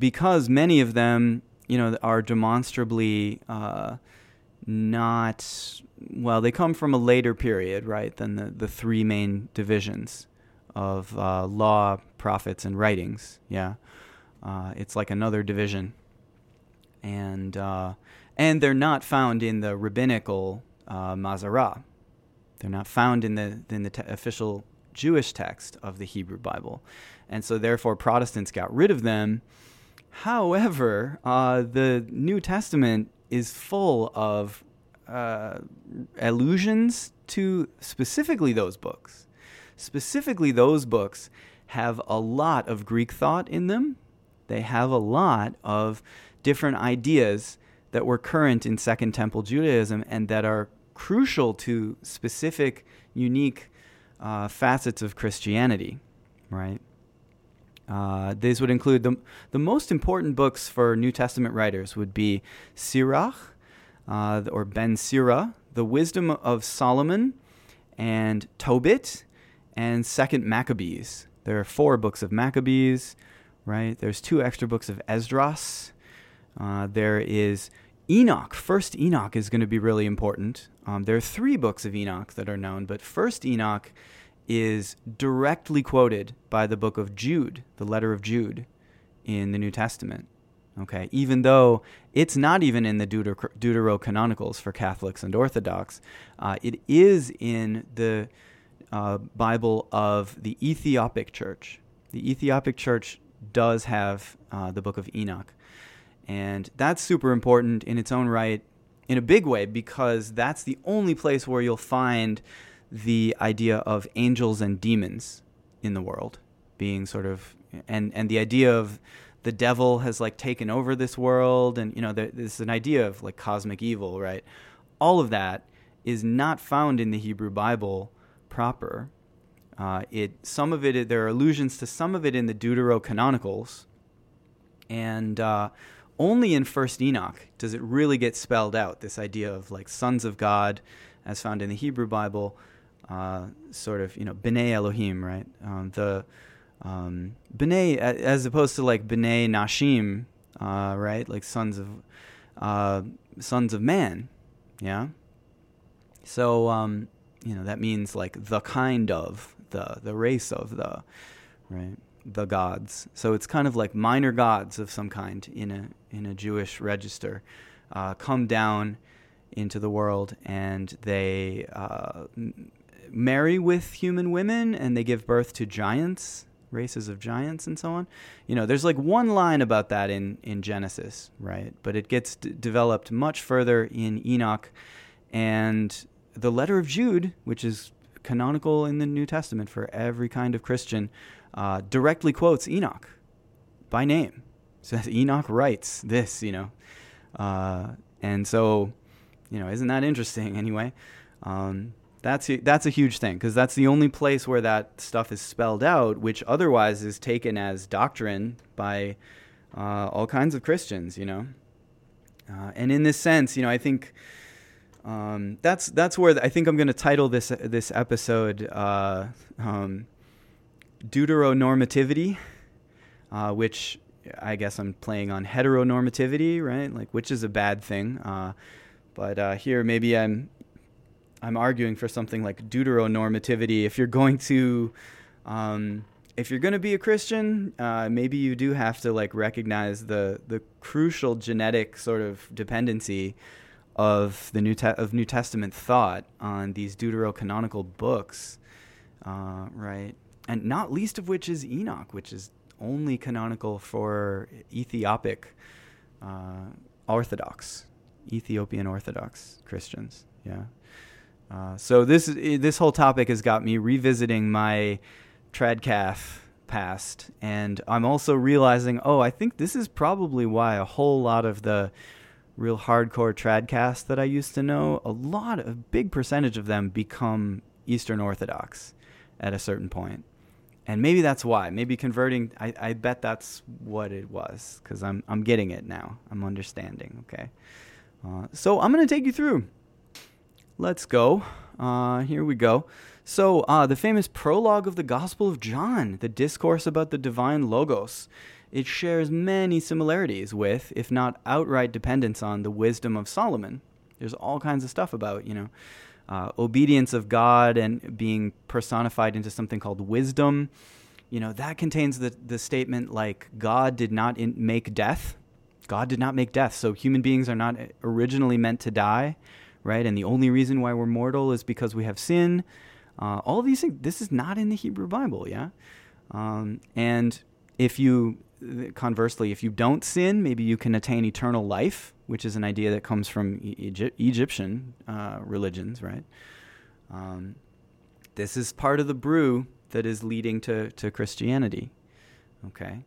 because many of them you know, are demonstrably uh, not well. They come from a later period, right, than the the three main divisions of uh, law, prophets, and writings. Yeah, uh, it's like another division, and uh, and they're not found in the rabbinical uh. They're not found in the in the te- official Jewish text of the Hebrew Bible, and so therefore Protestants got rid of them However, uh, the New Testament is full of uh, allusions to specifically those books. Specifically, those books have a lot of Greek thought in them. They have a lot of different ideas that were current in Second Temple Judaism and that are crucial to specific, unique uh, facets of Christianity, right? Uh, these would include the, the most important books for New Testament writers would be Sirach uh, or Ben Sira, The Wisdom of Solomon, and Tobit, and Second Maccabees. There are four books of Maccabees, right? There's two extra books of Esdras. Uh, there is Enoch. First Enoch is going to be really important. Um, there are three books of Enoch that are known, but First Enoch is directly quoted by the book of Jude, the letter of Jude in the New Testament. Okay, even though it's not even in the Deuter- Deuterocanonicals for Catholics and Orthodox, uh, it is in the uh, Bible of the Ethiopic Church. The Ethiopic Church does have uh, the book of Enoch. And that's super important in its own right, in a big way, because that's the only place where you'll find the idea of angels and demons in the world being sort of and and the idea of the devil has like taken over this world and you know there, there's an idea of like cosmic evil right? All of that is not found in the hebrew bible proper. Uh, it some of it there are allusions to some of it in the deuterocanonicals and uh, only in first enoch does it really get spelled out this idea of like sons of god as found in the hebrew bible uh, sort of you know b'nai Elohim, right? Um, the um, b'nai as opposed to like b'nai Nashim, uh, right? Like sons of uh, sons of man, yeah. So um, you know that means like the kind of the the race of the right the gods. So it's kind of like minor gods of some kind in a in a Jewish register uh, come down into the world and they uh, marry with human women and they give birth to giants, races of giants, and so on. You know, there's like one line about that in, in Genesis, right? But it gets d- developed much further in Enoch. And the letter of Jude, which is canonical in the New Testament for every kind of Christian, uh, directly quotes Enoch by name. [LAUGHS] Says Enoch writes this, you know. Uh, and so, you know, isn't that interesting [LAUGHS] anyway? Um, That's a, that's a huge thing because that's the only place where that stuff is spelled out, which otherwise is taken as doctrine by uh, all kinds of Christians, you know. Uh, and in this sense, you know, I think um, that's that's where I think I'm going to title this this episode uh, um, Deuteronormativity, uh, which I guess I'm playing on heteronormativity, right? Like which is a bad thing. Uh, but uh, here maybe I'm I'm arguing for something like deuteronormativity. If you're going to um, if you're going to be a Christian, uh, maybe you do have to like recognize the the crucial genetic sort of dependency of the New Te- of New Testament thought on these deuterocanonical books, uh, right? And not least of which is Enoch, which is only canonical for Ethiopic uh, Orthodox, Ethiopian Orthodox Christians. Yeah. Uh, so this this whole topic has got me revisiting my tradcath past, and I'm also realizing, oh, I think this is probably why a whole lot of the real hardcore tradcaths that I used to know, a lot, a big percentage of them become Eastern Orthodox at a certain point. And maybe that's why. Maybe converting, I, I bet that's what it was, because I'm, I'm getting it now. I'm understanding, okay? Uh, so I'm going to take you through. Let's go. Uh, here we go. So, uh, the famous prologue of the Gospel of John, the discourse about the divine Logos it shares many similarities with, if not outright dependence on, the wisdom of Solomon. There's all kinds of stuff about, you know, uh, obedience of God and being personified into something called wisdom. You know, that contains the, the statement like, God did not in- make death. God did not make death. So human beings are not originally meant to die, right? And the only reason why we're mortal is because we have sin. Uh, all these things, this is not in the Hebrew Bible, yeah? Um, and if you conversely, if you don't sin, maybe you can attain eternal life, which is an idea that comes from Egyptian uh, religions, right? Um, this is part of the brew that is leading to, to Christianity. Okay.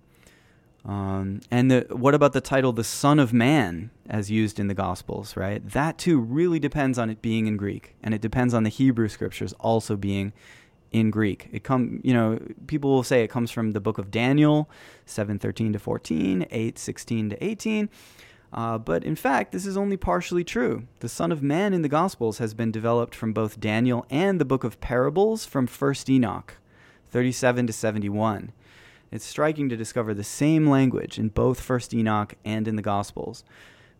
Um, and the, what about the title, the Son of Man, as used in the Gospels, right? That too really depends on it being in Greek, and it depends on the Hebrew scriptures also being in Greek. It come, you know, people will say it comes from the book of Daniel, 7:13 to 14, 8:16 to 18. Uh, but in fact, this is only partially true. The Son of Man in the Gospels has been developed from both Daniel and the book of parables from 1st Enoch, 37 to 71. It's striking to discover the same language in both 1st Enoch and in the Gospels.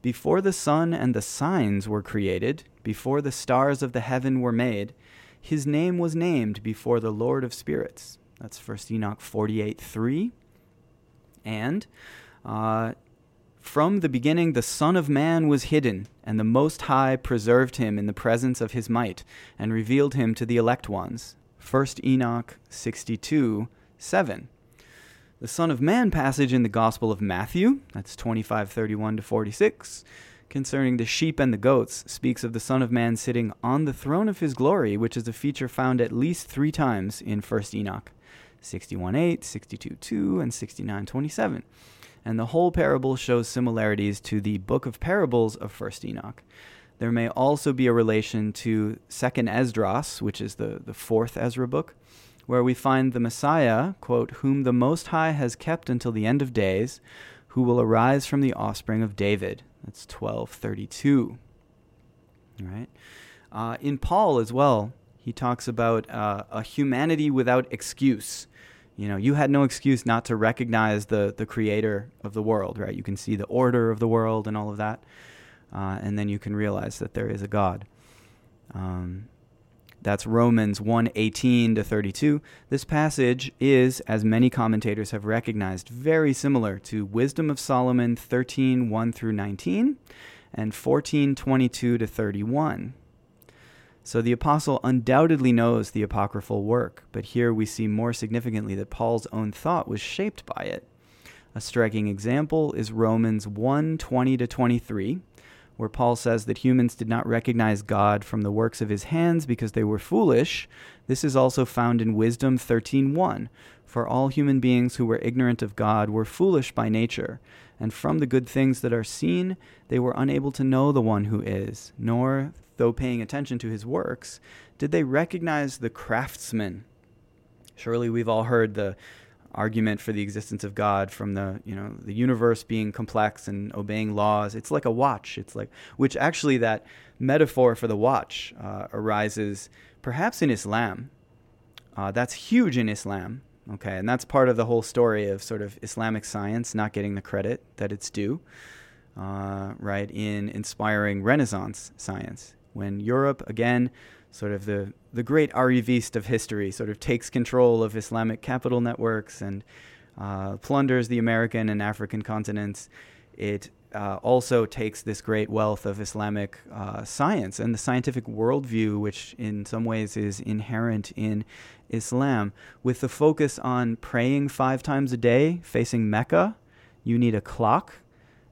Before the sun and the signs were created, before the stars of the heaven were made, his name was named before the Lord of Spirits. That's 1 Enoch 48 3. And uh, from the beginning, the Son of Man was hidden, and the Most High preserved him in the presence of his might, and revealed him to the elect ones. 1 Enoch 62 7. The Son of Man passage in the Gospel of Matthew, that's 25 31 to 46 concerning the sheep and the goats speaks of the Son of Man sitting on the throne of his glory, which is a feature found at least three times in 1st Enoch 61.8, 62.2, and 69.27. And the whole parable shows similarities to the book of parables of 1st Enoch. There may also be a relation to 2nd Esdras, which is the, the fourth Ezra book, where we find the Messiah, quote, whom the Most High has kept until the end of days, who will arise from the offspring of David. That's 1232. Right? Uh, in Paul as well, he talks about uh, a humanity without excuse. You know, you had no excuse not to recognize the, the creator of the world, right? You can see the order of the world and all of that. Uh, and then you can realize that there is a God. Um, that's Romans 1:18 to 32. This passage is, as many commentators have recognized, very similar to Wisdom of Solomon 13:1 through 19 and 14:22 to 31. So the apostle undoubtedly knows the apocryphal work, but here we see more significantly that Paul's own thought was shaped by it. A striking example is Romans 1:20 to 23, where Paul says that humans did not recognize God from the works of his hands because they were foolish, this is also found in Wisdom 13:1. For all human beings who were ignorant of God were foolish by nature, and from the good things that are seen, they were unable to know the one who is, nor, though paying attention to his works, did they recognize the craftsman. Surely we've all heard the argument for the existence of God from the you know the universe being complex and obeying laws. It's like a watch. It's like which actually that metaphor for the watch uh, arises perhaps in Islam. Uh, that's huge in Islam. Okay, and that's part of the whole story of sort of Islamic science not getting the credit that it's due, uh, right, in inspiring Renaissance science. When Europe, again, sort of the, the great arriviste of history, sort of takes control of Islamic capital networks and uh, plunders the American and African continents, it uh, also takes this great wealth of Islamic uh, science and the scientific worldview, which in some ways is inherent in Islam, with the focus on praying five times a day, facing Mecca. You need a clock.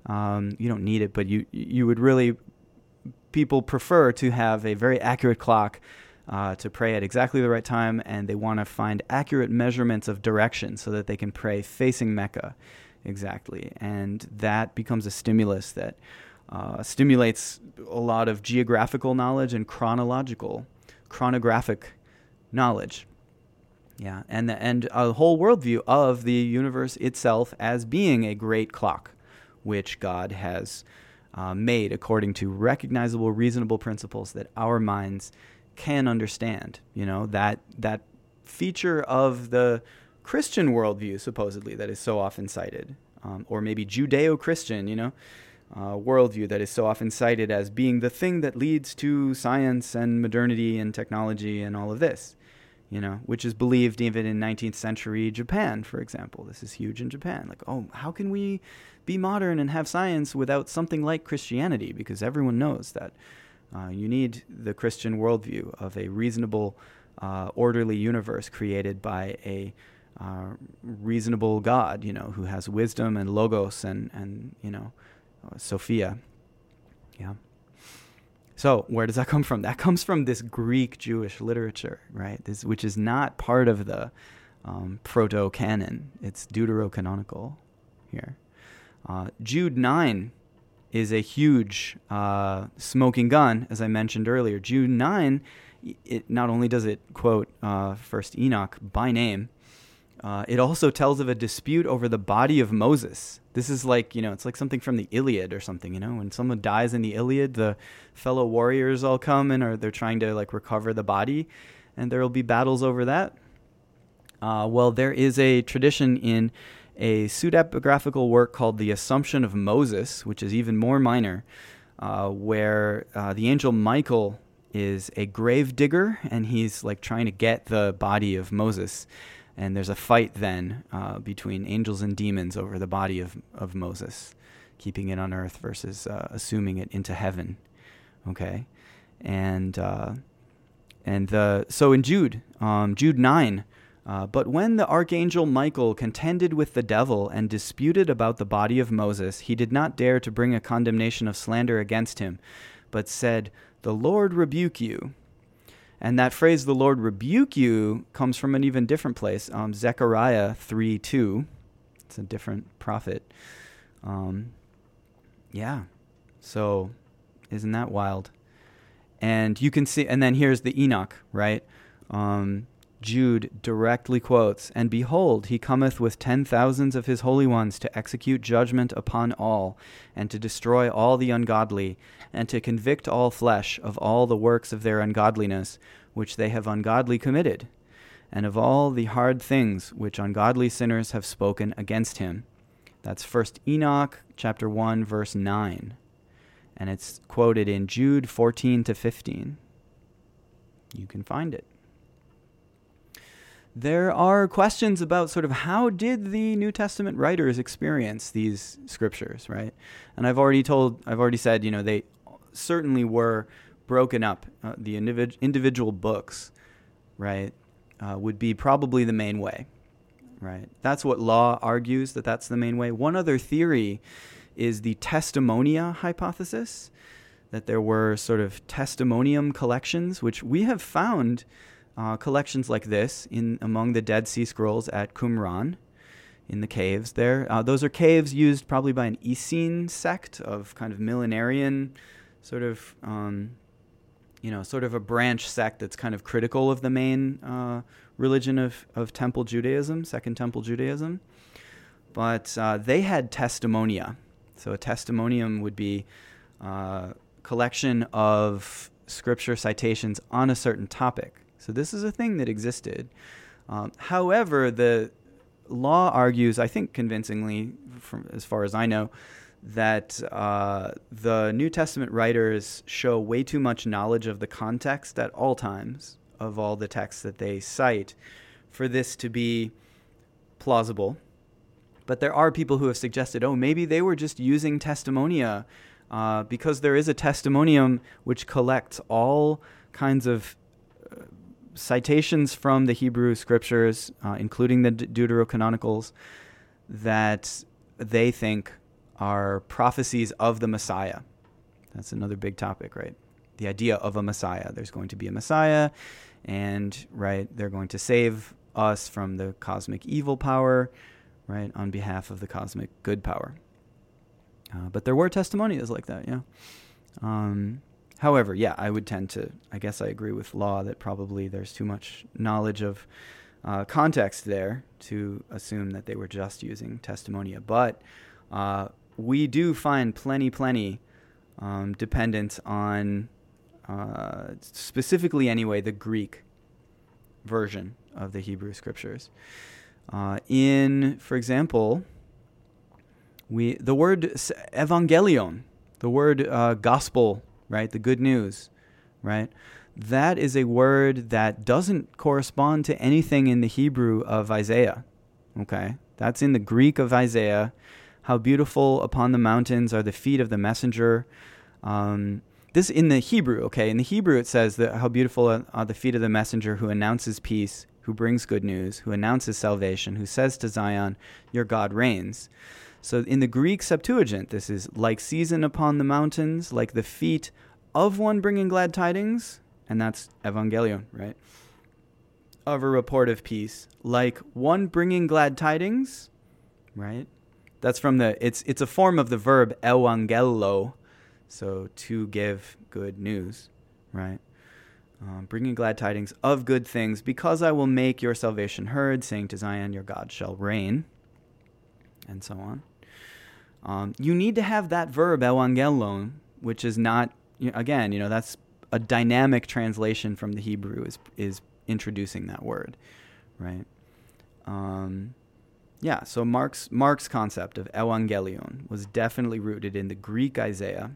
Um, you don't need it, but you you would really people prefer to have a very accurate clock uh, to pray at exactly the right time, and they want to find accurate measurements of direction so that they can pray facing Mecca exactly. And that becomes a stimulus that uh, stimulates a lot of geographical knowledge and chronological, chronographic knowledge. Yeah, and the, and a whole worldview of the universe itself as being a great clock, which God has uh, made according to recognizable, reasonable principles that our minds can understand. You know that that feature of the Christian worldview, supposedly, that is so often cited, um, or maybe Judeo Christian, you know, uh, worldview that is so often cited as being the thing that leads to science and modernity and technology and all of this, you know, which is believed even in 19th century Japan, for example. This is huge in Japan. Like, oh, how can we be modern and have science without something like Christianity? Because everyone knows that uh, you need the Christian worldview of a reasonable, uh, orderly universe created by a uh, reasonable God, you know, who has wisdom and logos and and you know, uh, Sophia. Yeah. So where does that come from? That comes from this Greek Jewish literature, right? This, which is not part of the um, proto canon. It's deuterocanonical here. Uh, Jude nine is a huge uh, smoking gun, as I mentioned earlier. Jude nine, it not only does it quote uh, First Enoch by name, uh, it also tells of a dispute over the body of Moses. This is like, you know, it's like something from the Iliad or something, you know, when someone dies in the Iliad, the fellow warriors all come and are they're trying to like recover the body and there will be battles over that. Uh, well, there is a tradition in a pseudepigraphical work called The Assumption of Moses, which is even more minor, uh, where uh, the angel Michael is a grave digger and he's like trying to get the body of Moses and there's a fight then uh, between angels and demons over the body of, of Moses, keeping it on earth versus uh, assuming it into heaven. Okay, and uh, and the so in Jude, um, Jude nine. Uh, but when the archangel Michael contended with the devil and disputed about the body of Moses, he did not dare to bring a condemnation of slander against him, but said, The Lord rebuke you. And that phrase, the Lord rebuke you, comes from an even different place. Um, Zechariah 3 2. It's a different prophet. Um, yeah. So, isn't that wild? And you can see, and then here's the Enoch, right? Um, Jude directly quotes, And behold, he cometh with ten thousands of his holy ones to execute judgment upon all, and to destroy all the ungodly, and to convict all flesh of all the works of their ungodliness, which they have ungodly committed, and of all the hard things which ungodly sinners have spoken against him. That's First Enoch chapter 1 verse 9. And it's quoted in Jude 14 to 15. You can find it there are questions about sort of how did the New Testament writers experience these scriptures, right? And I've already told, I've already said, you know, they certainly were broken up. Uh, the individ- individual books, right, uh, would be probably the main way, right? That's what Law argues that that's the main way. One other theory is the testimonia hypothesis. that there were sort of testimonium collections, which we have found uh, collections like this in among the Dead Sea Scrolls at Qumran in the caves there. Uh, those are caves used probably by an Essene sect of kind of millenarian sort of, um, you know, sort of a branch sect that's kind of critical of the main uh, religion of, of Temple Judaism, Second Temple Judaism. But uh, they had testimonia. So a testimonium would be uh, collection of scripture citations on a certain topic. So this is a thing that existed. Um, however, the Law argues, I think convincingly, from as far as I know, that uh, the New Testament writers show way too much knowledge of the context at all times of all the texts that they cite for this to be plausible. But there are people who have suggested, oh, maybe they were just using testimonia uh, because there is a testimonium which collects all kinds of citations from the Hebrew scriptures, uh, including the De- Deuterocanonicals, that they think are prophecies of the Messiah. That's another big topic, right? The idea of a Messiah. There's going to be a Messiah, and right, they're going to save us from the cosmic evil power, right, on behalf of the cosmic good power. Uh, but there were testimonials like that, yeah. Um, however, yeah, I would tend to, I guess I agree with Law that probably there's too much knowledge of uh, context there to assume that they were just using testimonia. But uh, we do find plenty, plenty um, dependent on, uh, specifically anyway, the Greek version of the Hebrew scriptures. Uh, in, for example, we the word evangelion, the word uh, gospel, right, the good news, right, that is a word that doesn't correspond to anything in the Hebrew of Isaiah. Okay, that's in the Greek of Isaiah. How beautiful upon the mountains are the feet of the messenger. Um, this in the Hebrew, okay? In the Hebrew, it says that how beautiful are the feet of the messenger who announces peace, who brings good news, who announces salvation, who says to Zion, Your God reigns. So in the Greek Septuagint, this is like season upon the mountains, like the feet of one bringing glad tidings, and that's evangelion, right? Of a report of peace, like one bringing glad tidings, right? That's from the it's it's a form of the verb evangelo, so to give good news, right? Um, bringing glad tidings of good things, because I will make your salvation heard, saying to Zion, your God shall reign, and so on. Um, you need to have that verb evangelon, which is not again, you know, that's a dynamic translation from the Hebrew is is introducing that word, right? Um, yeah, so Mark's Mark's concept of evangelion was definitely rooted in the Greek Isaiah.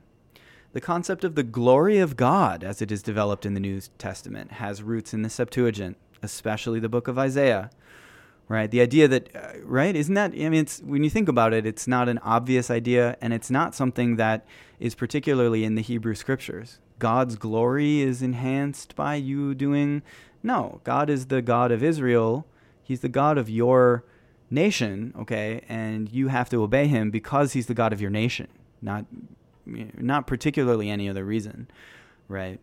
The concept of the glory of God, as it is developed in the New Testament, has roots in the Septuagint, especially the book of Isaiah. Right, the idea that, uh, right, isn't that? I mean, it's when you think about it, it's not an obvious idea, and it's not something that is particularly in the Hebrew scriptures. God's glory is enhanced by you doing. No, God is the God of Israel. He's the God of your nation, okay, and you have to obey him because he's the God of your nation, not not particularly any other reason, right?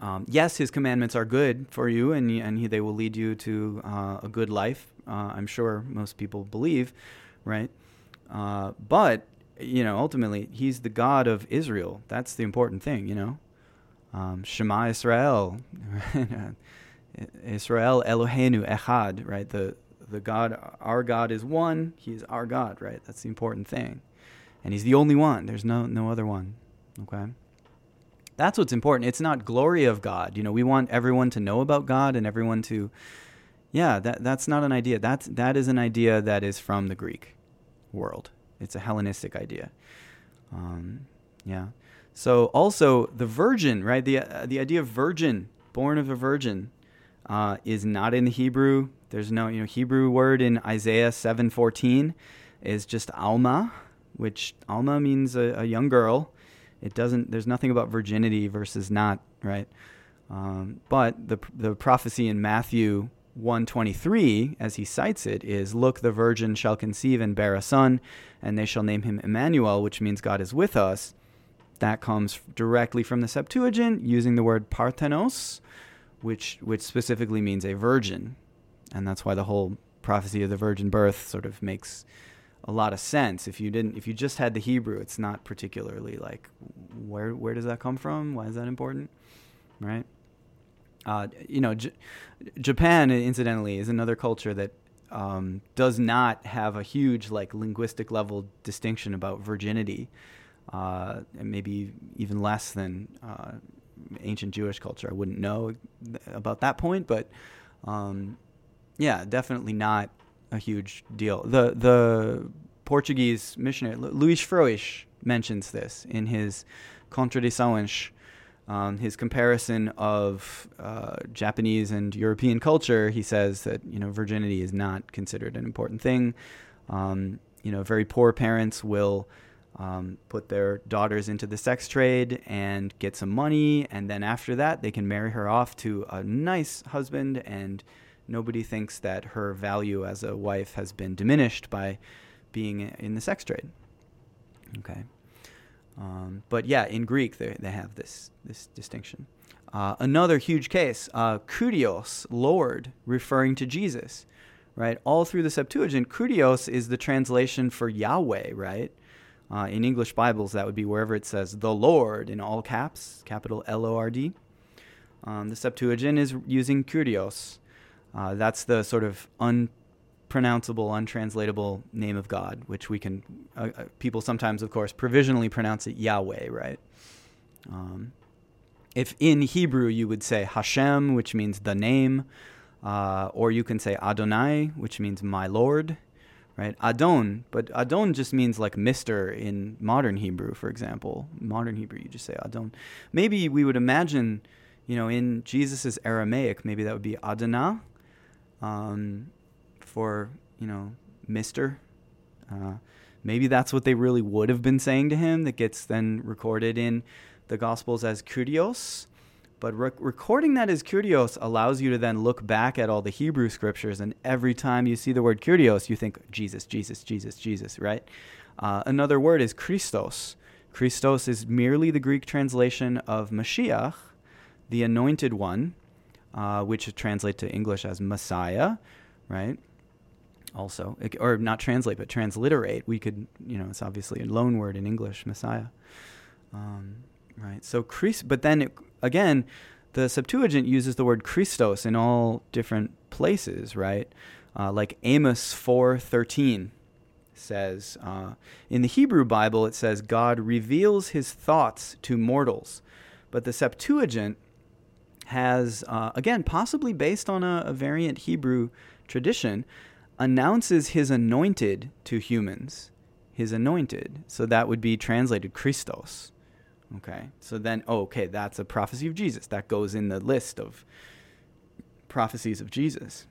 Um, yes, his commandments are good for you, and and he, they will lead you to uh, a good life. Uh, I'm sure most people believe, right? Uh, but you know, ultimately, he's the God of Israel. That's the important thing, you know. Um, Shema Israel, [LAUGHS] Israel Eloheinu Echad, right? The the God, our God is one. He is our God, right? That's the important thing. And he's the only one. There's no no other one. Okay? That's what's important. It's not glory of God. You know, we want everyone to know about God and everyone to Yeah, that that's not an idea. That's that is an idea that is from the Greek world. It's a Hellenistic idea. Um, yeah. So also the virgin, right? The uh, the idea of virgin, born of a virgin, uh, is not in the Hebrew. There's no you know Hebrew word in Isaiah 7:14 is just alma, which alma means a, a, young girl. It doesn't. There's nothing about virginity versus not right. Um, but the the prophecy in Matthew 123, as he cites it, is Look, the virgin shall conceive and bear a son, and they shall name him Emmanuel, which means God is with us. that comes directly from the Septuagint, using the word parthenos, which which specifically means a virgin, and that's why the whole prophecy of the virgin birth sort of makes a lot of sense. If you didn't, if you just had the Hebrew, it's not particularly like where where does that come from? Why is that important, right? Uh, you know, J- Japan, incidentally, is another culture that um, does not have a huge like linguistic level distinction about virginity, uh, and maybe even less than uh, ancient Jewish culture. I wouldn't know about that point, but um, yeah, definitely not a huge deal. The the Portuguese missionary Luís Frois mentions this in his Contradições, um, his comparison of uh, Japanese and European culture. He says that you know virginity is not considered an important thing. Um, you know, very poor parents will um, put their daughters into the sex trade and get some money, and then after that, they can marry her off to a nice husband, and nobody thinks that her value as a wife has been diminished by being in the sex trade. Okay, um, but yeah, in Greek they they have this this distinction. Uh, another huge case, uh, kurios, Lord, referring to Jesus, right? All through the Septuagint, kurios is the translation for Yahweh, right? Uh, in English Bibles, that would be wherever it says the Lord in all caps, capital L O R D. Um, the Septuagint is using kurios. Uh, that's the sort of unpronounceable, untranslatable name of God, which we can, uh, uh, people sometimes, of course, provisionally pronounce it Yahweh, right? Um, if in Hebrew you would say Hashem, which means the name, uh, or you can say Adonai, which means my Lord right? Adon, but Adon just means like Mister in modern Hebrew, for example. Modern Hebrew, you just say Adon. Maybe we would imagine, you know, in Jesus's Aramaic, maybe that would be Adonai, um, for you know, Mister. Uh, maybe that's what they really would have been saying to him. That gets then recorded in the Gospels as Kurios. But rec- recording that as kurios allows you to then look back at all the Hebrew scriptures, and every time you see the word kurios, you think Jesus, Jesus, Jesus, Jesus, right? Uh, another word is Christos. Christos is merely the Greek translation of Mashiach, the anointed one, uh, which translate to English as Messiah, right? Also, or not translate, but transliterate. We could, you know, it's obviously a loan word in English, Messiah. Um, right. So Christ, but then it, again, the Septuagint uses the word Christos in all different places, right? Uh, like Amos 4:13 says uh, in the Hebrew Bible it says God reveals His thoughts to mortals, but the Septuagint has uh, again possibly based on a, a variant Hebrew tradition announces His anointed to humans, His anointed. So that would be translated Christos. Okay. So then, oh, okay, that's a prophecy of Jesus. That goes in the list of prophecies of Jesus.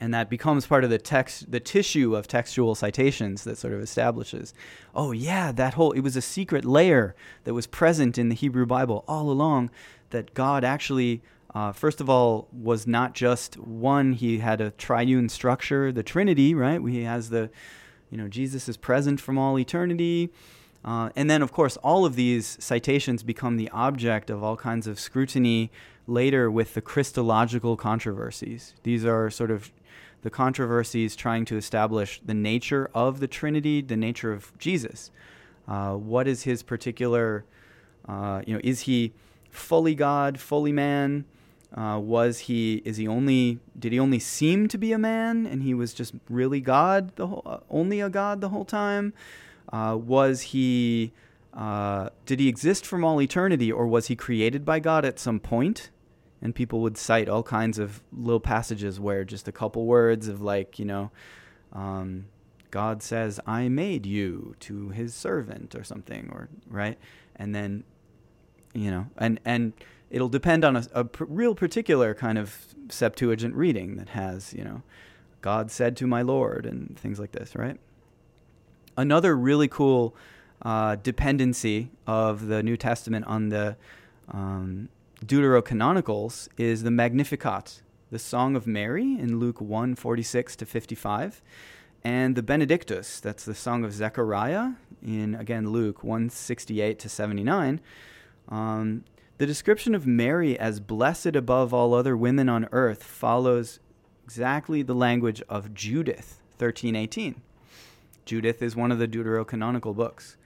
And that becomes part of the text, the tissue of textual citations that sort of establishes, oh, yeah, that whole, it was a secret layer that was present in the Hebrew Bible all along that God actually, uh, first of all, was not just one, he had a triune structure, the Trinity, right? He has the, you know, Jesus is present from all eternity. Uh, and then, of course, all of these citations become the object of all kinds of scrutiny later with the Christological controversies. These are sort of the controversies trying to establish the nature of the Trinity, the nature of Jesus. Uh, what is his particular, uh, you know, is he fully God, fully man? Uh, was he is he only did he only seem to be a man and he was just really God the whole uh, only a God the whole time? Uh, was he uh, did he exist from all eternity, or was he created by God at some point? And people would cite all kinds of little passages where just a couple words of like you know. Um, God says, I made you to his servant or something, or right? And then, you know, and, and it'll depend on a, a pr- real particular kind of Septuagint reading that has, you know, God said to my Lord and things like this, right? another really cool uh, dependency of the New Testament on the um, Deuterocanonicals is the Magnificat, the Song of Mary in Luke 1 46 to 55. and the Benedictus, that's the Song of Zechariah in, again, Luke 168 to 79. Um, the description of Mary as blessed above all other women on earth follows exactly the language of Judith 1318. Judith is one of the deuterocanonical books.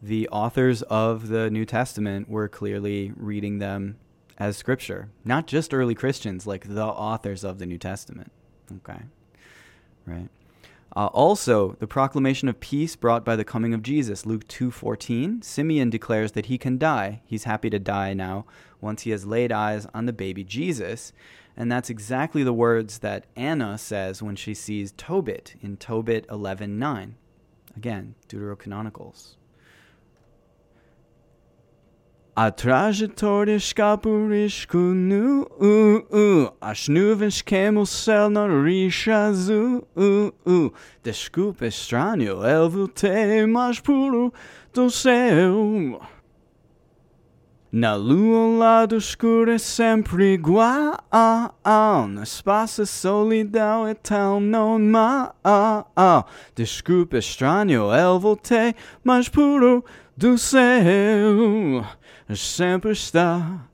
The authors of the New Testament were clearly reading them as scripture, not just early Christians, like the authors of the New Testament. Okay, right. Uh, also, the proclamation of peace brought by the coming of Jesus, Luke 2:14. Simeon declares that he can die. He's happy to die now once he has laid eyes on the baby Jesus, and that's exactly the words that Anna says when she sees Tobit in Tobit 11:9. Again, Deuterocanonicals. A trajetória escapurisco nu uh, uh, As nuvens queimam na rixa azul uh, uh. Desculpa estranho, eu voltei mais puro do céu. Na lua o lado escuro é sempre igual. No espaço a solidão é tão normal. Desculpa estranho, eu voltei mais puro do céu sempre está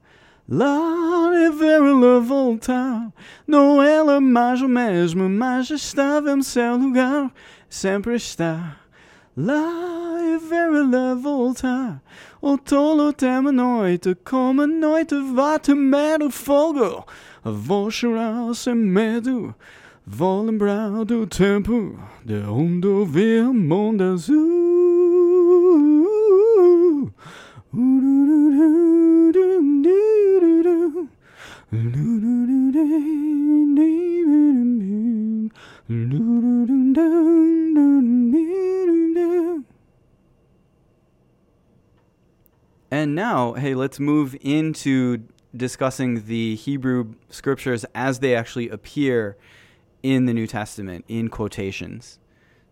lá é ver-la voltar. Não ela mais o mesmo, mas em seu lugar, sempre está lá é ver-la voltar. O tolo tem a noite, como a noite vai temer o fogo. Vou chorar sem medo, vou lembrar do tempo de onde ouvi o mundo azul. And now, hey, let's move into discussing the Hebrew scriptures as they actually appear in the New Testament in quotations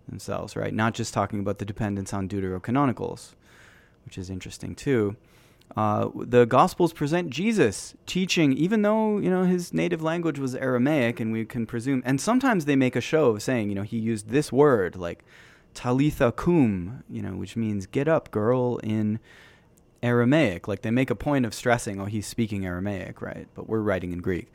themselves, right? Not just talking about the dependence on deuterocanonicals which is interesting too. Uh, the Gospels present Jesus teaching, even though you know his native language was Aramaic, and we can presume. And sometimes they make a show of saying, you know, he used this word like talitha kum, you know, which means "get up, girl" in Aramaic. Like they make a point of stressing, oh, he's speaking Aramaic, right? But we're writing in Greek.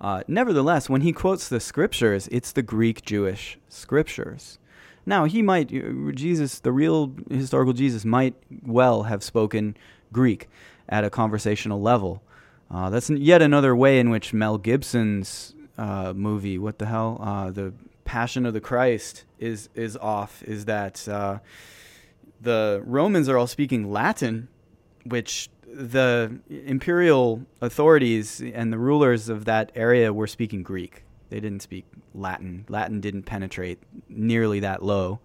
Uh, nevertheless, when he quotes the scriptures, it's the Greek Jewish scriptures. Now, he might, uh, Jesus, the real historical Jesus, might well have spoken Greek at a conversational level. Uh, that's yet another way in which Mel Gibson's uh, movie, what the hell, uh, the Passion of the Christ, is is off. Is that uh, the Romans are all speaking Latin, which the imperial authorities and the rulers of that area were speaking Greek. They didn't speak Latin. Latin didn't penetrate nearly that low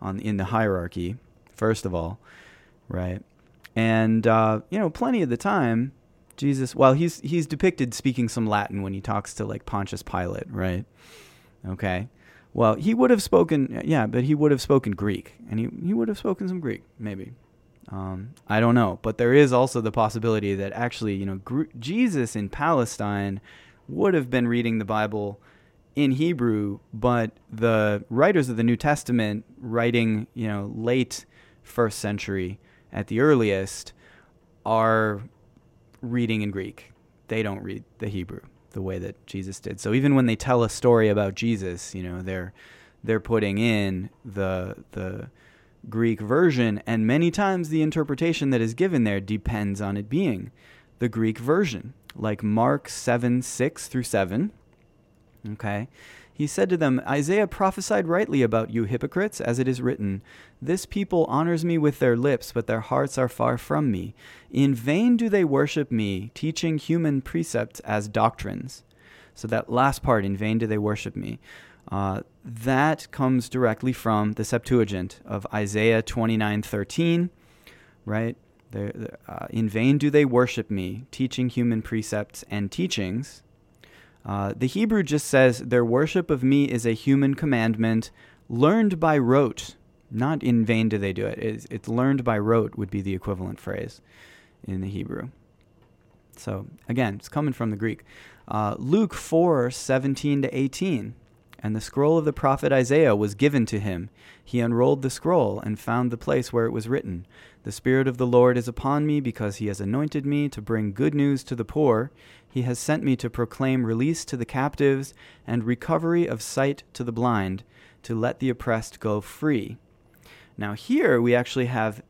on in the hierarchy. First of all, right? And uh, you know, plenty of the time, Jesus. Well, he's he's depicted speaking some Latin when he talks to like Pontius Pilate, right? Okay. Well, he would have spoken, yeah, but he would have spoken Greek, and he he would have spoken some Greek, maybe. Um, I don't know, but there is also the possibility that actually, you know, Gr- Jesus in Palestine would have been reading the Bible in Hebrew, but the writers of the New Testament, writing you know late first century at the earliest, are reading in Greek. They don't read the Hebrew the way that Jesus did. So even when they tell a story about Jesus, you know, they're they're putting in the the Greek version, and many times the interpretation that is given there depends on it being the Greek version like Mark 7 6 through 7. Okay. He said to them, Isaiah prophesied rightly about you hypocrites, as it is written, This people honors me with their lips, but their hearts are far from me. In vain do they worship me, teaching human precepts as doctrines. So that last part, in vain do they worship me, uh, that comes directly from the Septuagint of Isaiah 29:13, right? Uh, in vain do they worship me, teaching human precepts and teachings. Uh, the Hebrew just says their worship of me is a human commandment learned by rote. Not in vain do they do it. It's, it's learned by rote would be the equivalent phrase in the Hebrew. So again, it's coming from the Greek. Uh, Luke 4 17 to 18. And the scroll of the prophet Isaiah was given to him. He unrolled the scroll and found the place where it was written The Spirit of the Lord is upon me, because he has anointed me to bring good news to the poor. He has sent me to proclaim release to the captives and recovery of sight to the blind, to let the oppressed go free. Now, here we actually have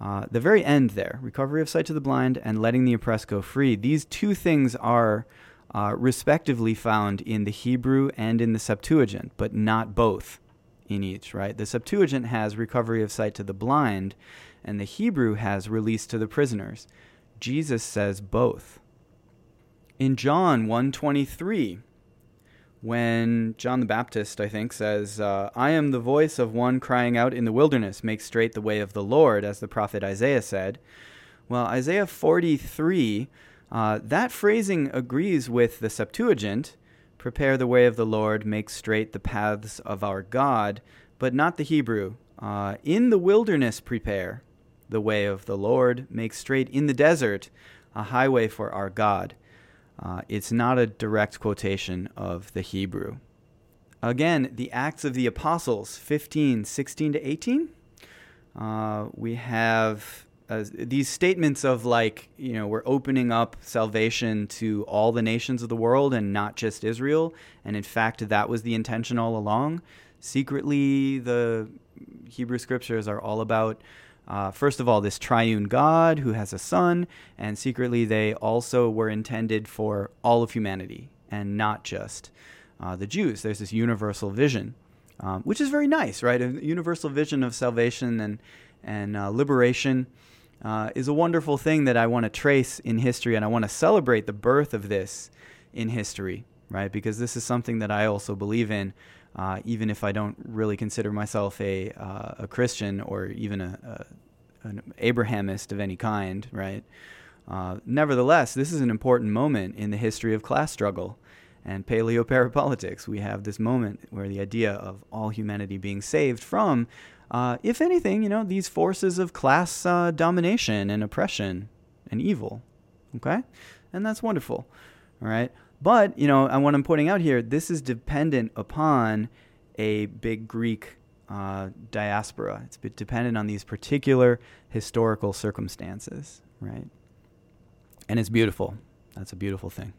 uh, the very end there recovery of sight to the blind and letting the oppressed go free. These two things are uh, respectively found in the Hebrew and in the Septuagint, but not both in each, right? The Septuagint has recovery of sight to the blind, and the Hebrew has release to the prisoners. Jesus says both. In John 1:23, when John the Baptist, I think, says, uh, I am the voice of one crying out in the wilderness, make straight the way of the Lord, as the prophet Isaiah said. Well, Isaiah 43 uh, that phrasing agrees with the Septuagint prepare the way of the Lord, make straight the paths of our God, but not the Hebrew. Uh, in the wilderness, prepare the way of the Lord, make straight in the desert a highway for our God. Uh, it's not a direct quotation of the Hebrew. Again, the Acts of the Apostles, 15, 16 to 18. Uh, we have uh, these statements of like you know we're opening up salvation to all the nations of the world and not just Israel and in fact that was the intention all along secretly the Hebrew scriptures are all about uh, first of all this triune God who has a son and secretly they also were intended for all of humanity and not just uh, the Jews there's this universal vision um, which is very nice right a universal vision of salvation and and uh, liberation uh, is a wonderful thing that I want to trace in history, and I want to celebrate the birth of this in history, right? Because this is something that I also believe in, uh, even if I don't really consider myself a uh, a Christian or even a, a, an Abrahamist of any kind, right? Uh, nevertheless, this is an important moment in the history of class struggle and paleo parapolitics. We have this moment where the idea of all humanity being saved from uh, if anything, you know, these forces of class uh, domination and oppression and evil. Okay? And that's wonderful. All right? But, you know, and what I'm pointing out here, this is dependent upon a big Greek uh, diaspora. It's dependent on these particular historical circumstances, right? And it's beautiful. That's a beautiful thing.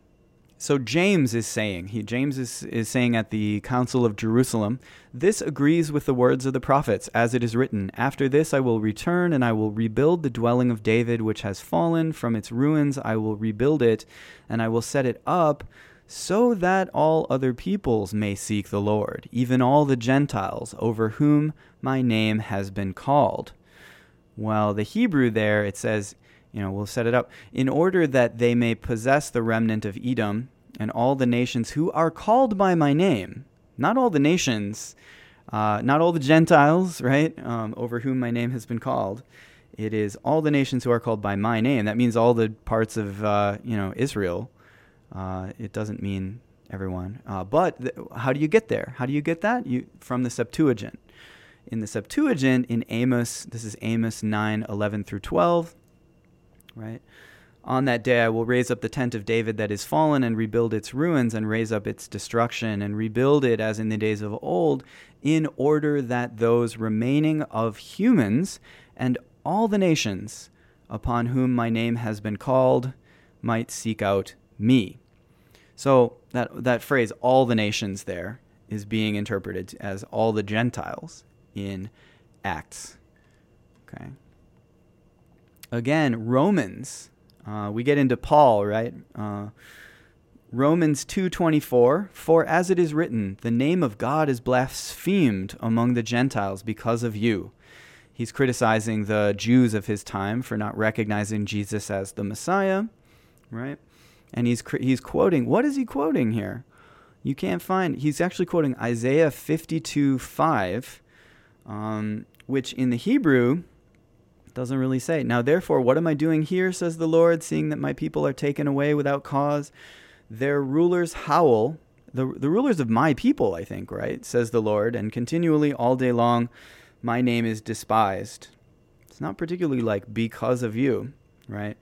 So James is saying, he James is, is saying at the Council of Jerusalem, this agrees with the words of the prophets, as it is written, After this I will return, and I will rebuild the dwelling of David, which has fallen from its ruins. I will rebuild it, and I will set it up, so that all other peoples may seek the Lord, even all the Gentiles, over whom my name has been called. Well, the Hebrew there, it says, you know, we'll set it up in order that they may possess the remnant of Edom and all the nations who are called by my name. Not all the nations, uh, not all the Gentiles, right, um, over whom my name has been called. It is all the nations who are called by my name. That means all the parts of, uh, you know, Israel. Uh, it doesn't mean everyone. Uh, but th- how do you get there? How do you get that? You from the Septuagint. In the Septuagint, in Amos, this is Amos 9, 11 through 12 right? On that day, I will raise up the tent of David that is fallen and rebuild its ruins and raise up its destruction and rebuild it as in the days of old, in order that those remaining of humans and all the nations upon whom my name has been called might seek out me. So that that phrase all the nations there is being interpreted as all the Gentiles in Acts. Okay again, Romans. Uh, we get into Paul, right? Uh, Romans 2:24 For as it is written the name of God is blasphemed among the Gentiles because of you. He's criticizing the Jews of his time for not recognizing Jesus as the Messiah, right? And he's he's quoting what is he quoting here? You can't find he's actually quoting Isaiah 52:5 um, which in the Hebrew doesn't really say. Now, therefore, what am I doing here, says the Lord, seeing that my people are taken away without cause? Their rulers howl, the, the rulers of my people, I think, right, says the Lord, and continually all day long my name is despised. It's not particularly like because of you, right?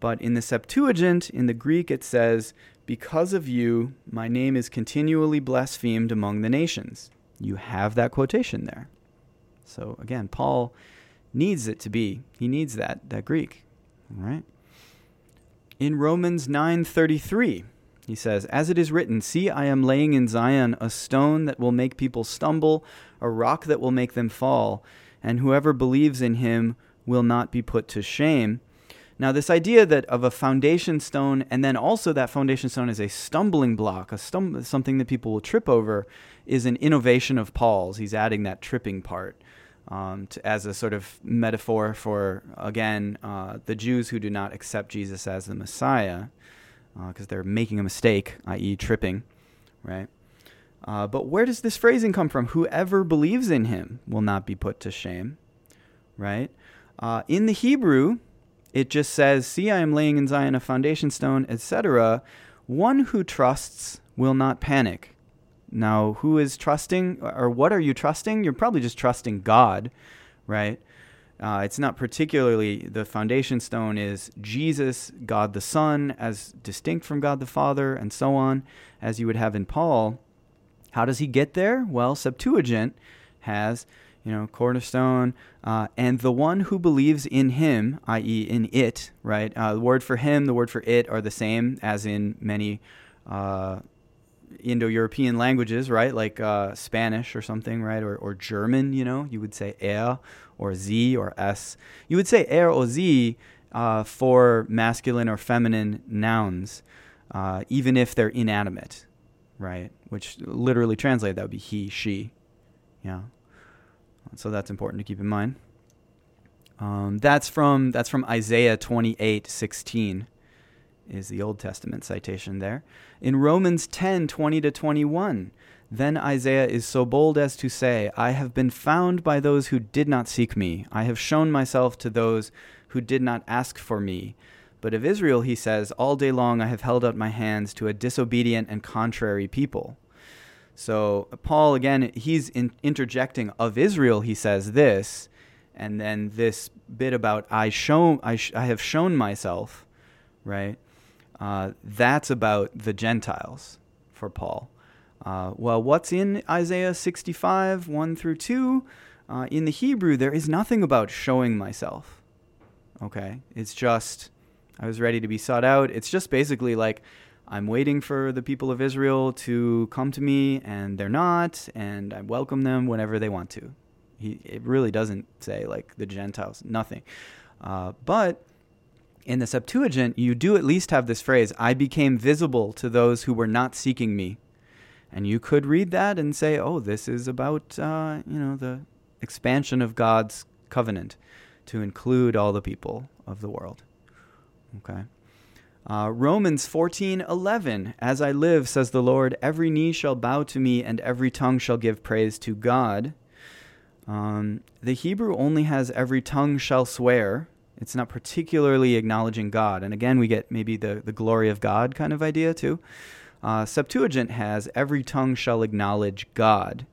But in the Septuagint, in the Greek, it says, Because of you, my name is continually blasphemed among the nations. You have that quotation there. So again, Paul needs it to be. He needs that, that Greek. All right. In Romans 9:33, he says, "As it is written, see I am laying in Zion a stone that will make people stumble, a rock that will make them fall, and whoever believes in him will not be put to shame." Now, this idea that of a foundation stone, and then also that foundation stone is a stumbling block, a stum- something that people will trip over, is an innovation of Paul's. He's adding that tripping part um, to, as a sort of metaphor for, again, uh, the Jews who do not accept Jesus as the Messiah, because uh, they're making a mistake, i.e., tripping, right? Uh, but where does this phrasing come from? Whoever believes in him will not be put to shame, right? Uh, in the Hebrew, it just says, See, I am laying in Zion a foundation stone, etc. One who trusts will not panic. Now, who is trusting, or what are you trusting? You're probably just trusting God, right? Uh, it's not particularly the foundation stone is Jesus, God the Son, as distinct from God the Father, and so on, as you would have in Paul. How does he get there? Well, Septuagint has you know, cornerstone, uh, and the one who believes in him, i.e., in it, right? Uh, the word for him, the word for it are the same as in many uh, Indo European languages, right? Like uh, Spanish or something, right? Or, or German, you know, you would say er or z or s. You would say er or z uh, for masculine or feminine nouns, uh, even if they're inanimate, right? Which literally translated, that would be he, she. Yeah. So that's important to keep in mind. Um, that's from that's from Isaiah 28, 16 is the Old Testament citation there. In Romans 10, 20 to 21, then Isaiah is so bold as to say, I have been found by those who did not seek me. I have shown myself to those who did not ask for me. But of Israel, he says, All day long I have held out my hands to a disobedient and contrary people. So Paul again, he's in, interjecting of Israel. He says this, and then this bit about I show I, sh- I have shown myself, right? Uh, that's about the Gentiles for Paul. Uh, well, what's in Isaiah 65 1 through 2? Uh, in the Hebrew, there is nothing about showing myself. Okay, it's just I was ready to be sought out. It's just basically like I'm waiting for the people of Israel to come to me, and they're not, and I welcome them whenever they want to. He, it really doesn't say like the Gentiles, nothing. Uh, but in the Septuagint, you do at least have this phrase, I became visible to those who were not seeking me. And you could read that and say, oh, this is about, uh, you know, the expansion of God's covenant to include all the people of the world. Okay. Uh, Romans 14:11 As I live says the Lord every knee shall bow to me and every tongue shall give praise to God. Um, the Hebrew only has every tongue shall swear. It's not particularly acknowledging God. And again, we get maybe the, the glory of God kind of idea too. Uh, Septuagint has every tongue shall acknowledge God.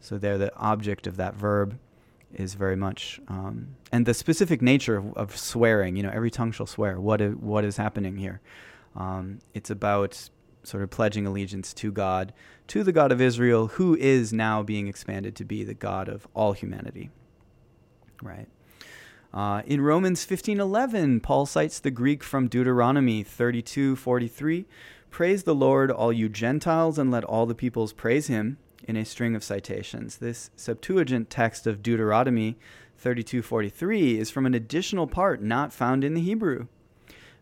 So they're the object of that verb is very much um, and the specific nature of, of, swearing. You know, every tongue shall swear. What is, what is happening here? Um, it's about sort of pledging allegiance to God, to the God of Israel, who is now being expanded to be the God of all humanity. Right. Uh, in Romans 15:11, Paul cites the Greek from Deuteronomy 32:43, "Praise the Lord, all you Gentiles, and let all the peoples praise him." in a string of citations. This Septuagint text of Deuteronomy 32:43 is from an additional part not found in the Hebrew.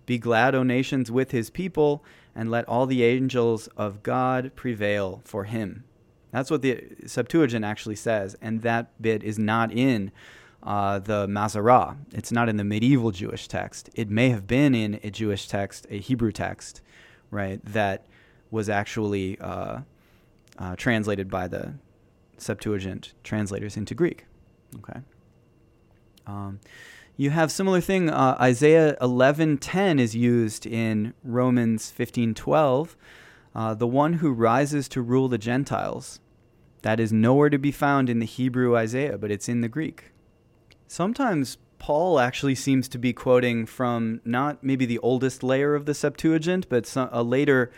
Be glad, O nations, with his people, and let all the angels of God prevail for him. That's what the Septuagint actually says, and that bit is not in uh, the Masorah. It's not in the medieval Jewish text. It may have been in a Jewish text, a Hebrew text, right, that was actually uh, uh, translated by the Septuagint translators into Greek. Okay. Um, you have similar thing. Uh, Isaiah 11:10 is used in Romans 15:12. Uh, the one who rises to rule the Gentiles. That is nowhere to be found in the Hebrew Isaiah, but it's in the Greek. Sometimes Paul actually seems to be quoting from not maybe the oldest layer of the Septuagint, but some, a later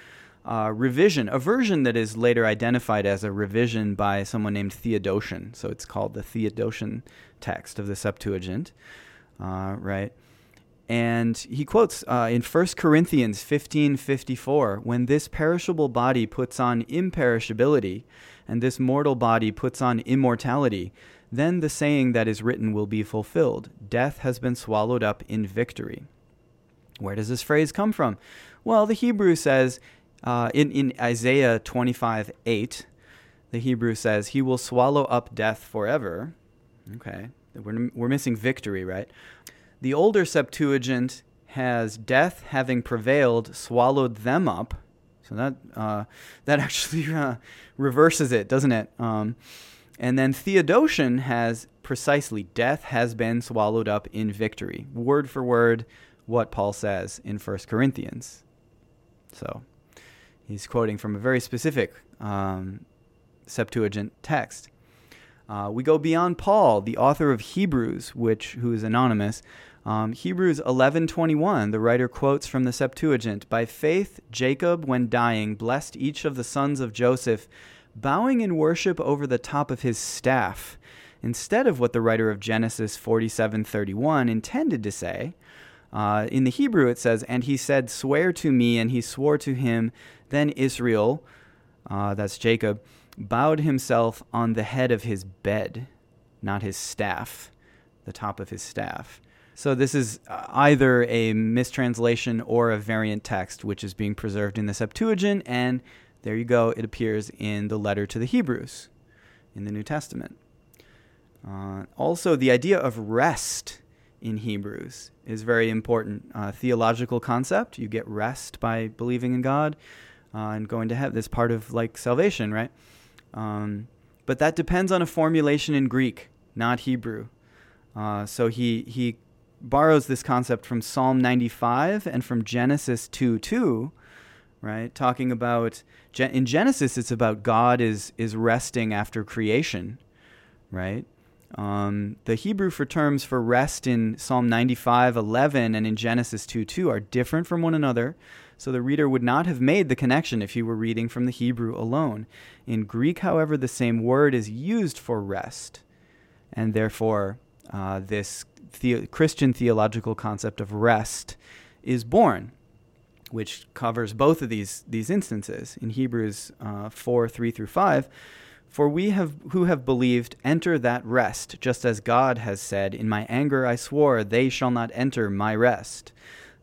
uh, revision, a version that is later identified as a revision by someone named Theodotion. So it's called the Theodotion text of the Septuagint, uh, right? And he quotes uh, in 1 Corinthians 15:54, "When this perishable body puts on imperishability, and this mortal body puts on immortality, then the saying that is written will be fulfilled: Death has been swallowed up in victory." Where does this phrase come from? Well, the Hebrew says uh, in, in Isaiah 25 8, the Hebrew says, He will swallow up death forever. Okay, we're, we're missing victory, right? The older Septuagint has death having prevailed, swallowed them up. So that uh, that [LAUGHS] actually uh, reverses it, doesn't it? Um, and then Theodotion has precisely death has been swallowed up in victory, word for word, what Paul says in 1 Corinthians. So he's quoting from a very specific um, Septuagint text. Uh, we go beyond Paul, the author of Hebrews, which who is anonymous. Um, Hebrews 11:21, the writer quotes from the Septuagint, "By faith Jacob when dying blessed each of the sons of Joseph, bowing in worship over the top of his staff." Instead of what the writer of Genesis 47:31 intended to say, uh, in the Hebrew it says, "And he said, Swear to me," and he swore to him. Then Israel, uh, that's Jacob, bowed himself on the head of his bed, not his staff, the top of his staff. So this is uh, either a mistranslation or a variant text, which is being preserved in the Septuagint, and there you go, it appears in the letter to the Hebrews in the New Testament. Uh, also, the idea of rest in Hebrews is very important. Uh, theological concept. You get rest by believing in God uh, and going to heaven. This part of like salvation, right? Um, but that depends on a formulation in Greek, not Hebrew. Uh, so he he borrows this concept from Psalm 95 and from Genesis 2 2, right? Talking about in Genesis, it's about God is is resting after creation, right? Um, the Hebrew for terms for rest in Psalm 95 11 and in Genesis 2 2 are different from one another. So the reader would not have made the connection if he were reading from the Hebrew alone. In Greek, however, the same word is used for rest, and therefore uh, this the- Christian theological concept of rest is born, which covers both of these these instances in Hebrews uh, four three through five. For we have who have believed enter that rest, just as God has said, "In my anger I swore, they shall not enter my rest."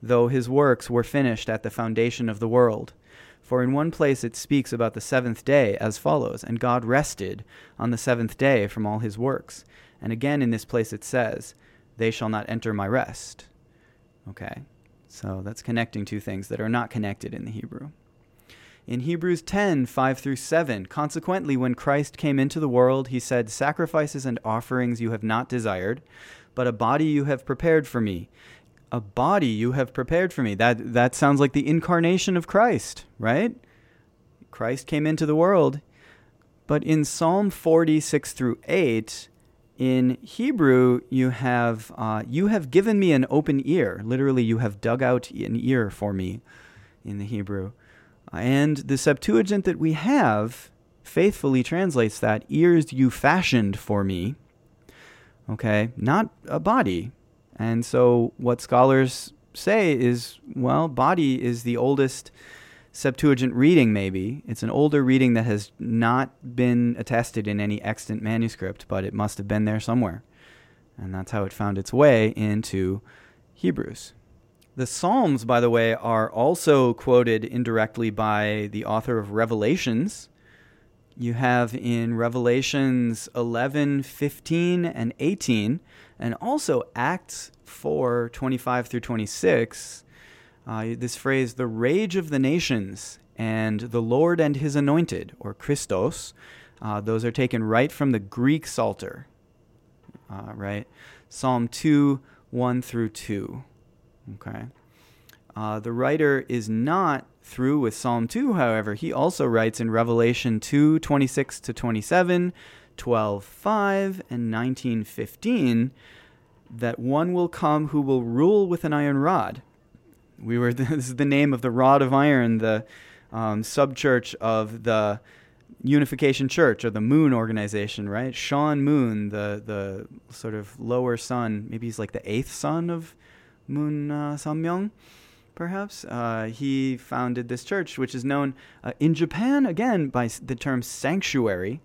Though his works were finished at the foundation of the world. For in one place it speaks about the seventh day as follows And God rested on the seventh day from all his works. And again in this place it says, they shall not enter my rest. Okay, so that's connecting two things that are not connected in the Hebrew. In Hebrews 10 5 through 7, consequently, when Christ came into the world, he said, Sacrifices and offerings you have not desired, but a body you have prepared for me. A body you have prepared for me. That, that sounds like the incarnation of Christ, right? Christ came into the world. But in Psalm 46 through 8, in Hebrew, you have uh, you have given me an open ear. Literally, you have dug out an ear for me, in the Hebrew, and the Septuagint that we have faithfully translates that ears you fashioned for me. Okay, not a body, and so what scholars say is, well, body is the oldest Septuagint reading, maybe. It's an older reading that has not been attested in any extant manuscript, but it must have been there somewhere. And that's how it found its way into Hebrews. The Psalms, by the way, are also quoted indirectly by the author of Revelations. You have in Revelations 11, 15, and 18, and also Acts 4, 25 through 26 uh, this phrase, the rage of the nations and the Lord and his anointed, or Christos, uh, those are taken right from the Greek Psalter, uh, right? Psalm 2, 1 through 2. Okay. Uh, the writer is not through with Psalm 2, however. He also writes in Revelation 2, 26 to 27, 12, 5, and 19, 15 that one will come who will rule with an iron rod. We were [LAUGHS] this is the name of the rod of iron, the um, subchurch of the Unification Church or the Moon organization, right? Sean Moon, the the sort of lower son, maybe he's like the eighth son of Moon uh, Samyong, perhaps. Uh, he founded this church, which is known uh, in Japan again by the term sanctuary,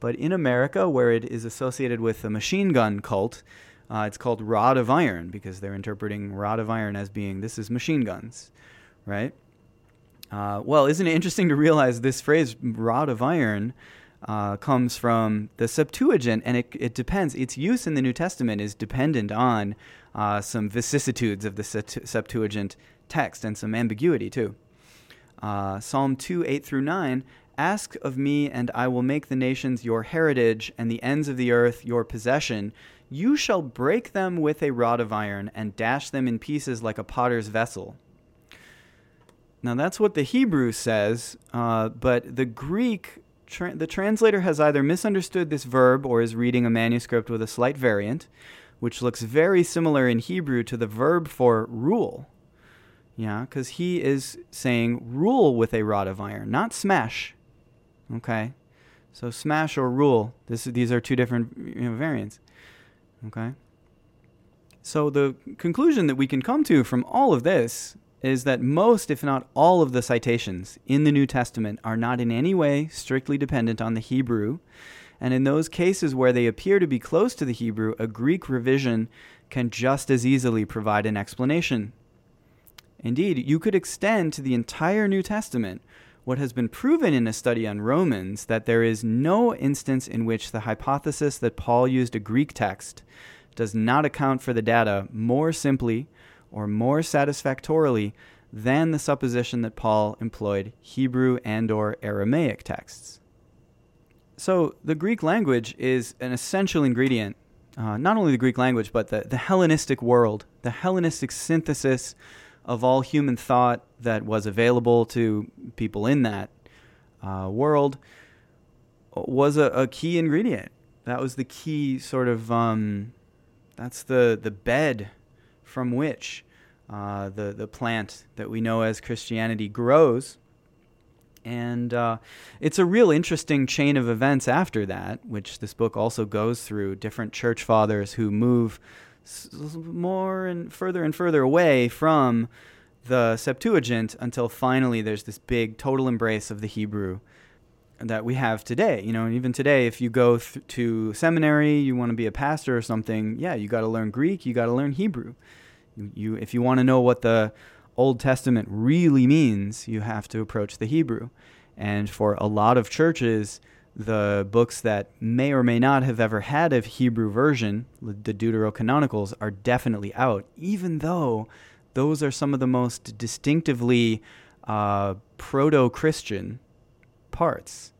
but in America, where it is associated with the machine gun cult, uh, it's called Rod of Iron because they're interpreting Rod of Iron as being this is machine guns, right? Uh, well, isn't it interesting to realize this phrase "rod of iron" uh, comes from the Septuagint, and it, it depends. Its use in the New Testament is dependent on uh, some vicissitudes of the Septuagint text and some ambiguity too. Uh, Psalm two eight through nine. Ask of me, and I will make the nations your heritage, and the ends of the earth your possession. You shall break them with a rod of iron, and dash them in pieces like a potter's vessel. Now that's what the Hebrew says, uh, but the Greek, tra- the translator has either misunderstood this verb or is reading a manuscript with a slight variant, which looks very similar in Hebrew to the verb for rule. Yeah, because he is saying rule with a rod of iron, not smash. Okay, so smash or rule. This these are two different you know, variants. Okay. So the conclusion that we can come to from all of this is that most, if not all, of the citations in the New Testament are not in any way strictly dependent on the Hebrew. And in those cases where they appear to be close to the Hebrew, a Greek revision can just as easily provide an explanation. Indeed, you could extend to the entire New Testament what has been proven in a study on Romans that there is no instance in which the hypothesis that Paul used a Greek text does not account for the data more simply or more satisfactorily than the supposition that Paul employed Hebrew and or Aramaic texts. So the Greek language is an essential ingredient, uh, not only the Greek language, but the, the Hellenistic world, the Hellenistic synthesis of all human thought that was available to people in that uh, world was a, a, key ingredient. That was the key sort of um, that's the the bed from which uh, the the plant that we know as Christianity grows. And uh, it's a real interesting chain of events after that, which this book also goes through different church fathers who move more and further and further away from the Septuagint until finally there's this big total embrace of the Hebrew that we have today. You know, even today, if you go th- to seminary, you want to be a pastor or something, yeah, you got to learn Greek, you got to learn Hebrew. You, you if you want to know what the Old Testament really means, you have to approach the Hebrew. And for a lot of churches, the books that may or may not have ever had a Hebrew version, the Deuterocanonicals, are definitely out, even though those are some of the most distinctively uh, proto Christian parts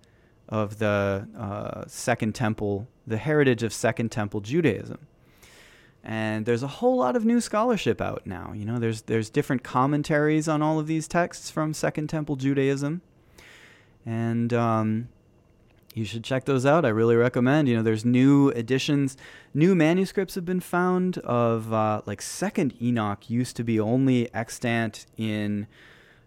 of the uh, Second Temple, the heritage of Second Temple Judaism and there's a whole lot of new scholarship out now. You know, there's there's different commentaries on all of these texts from Second Temple Judaism, and um, you should check those out. I really recommend. You know, there's new editions, new manuscripts have been found of uh, like Second Enoch used to be only extant in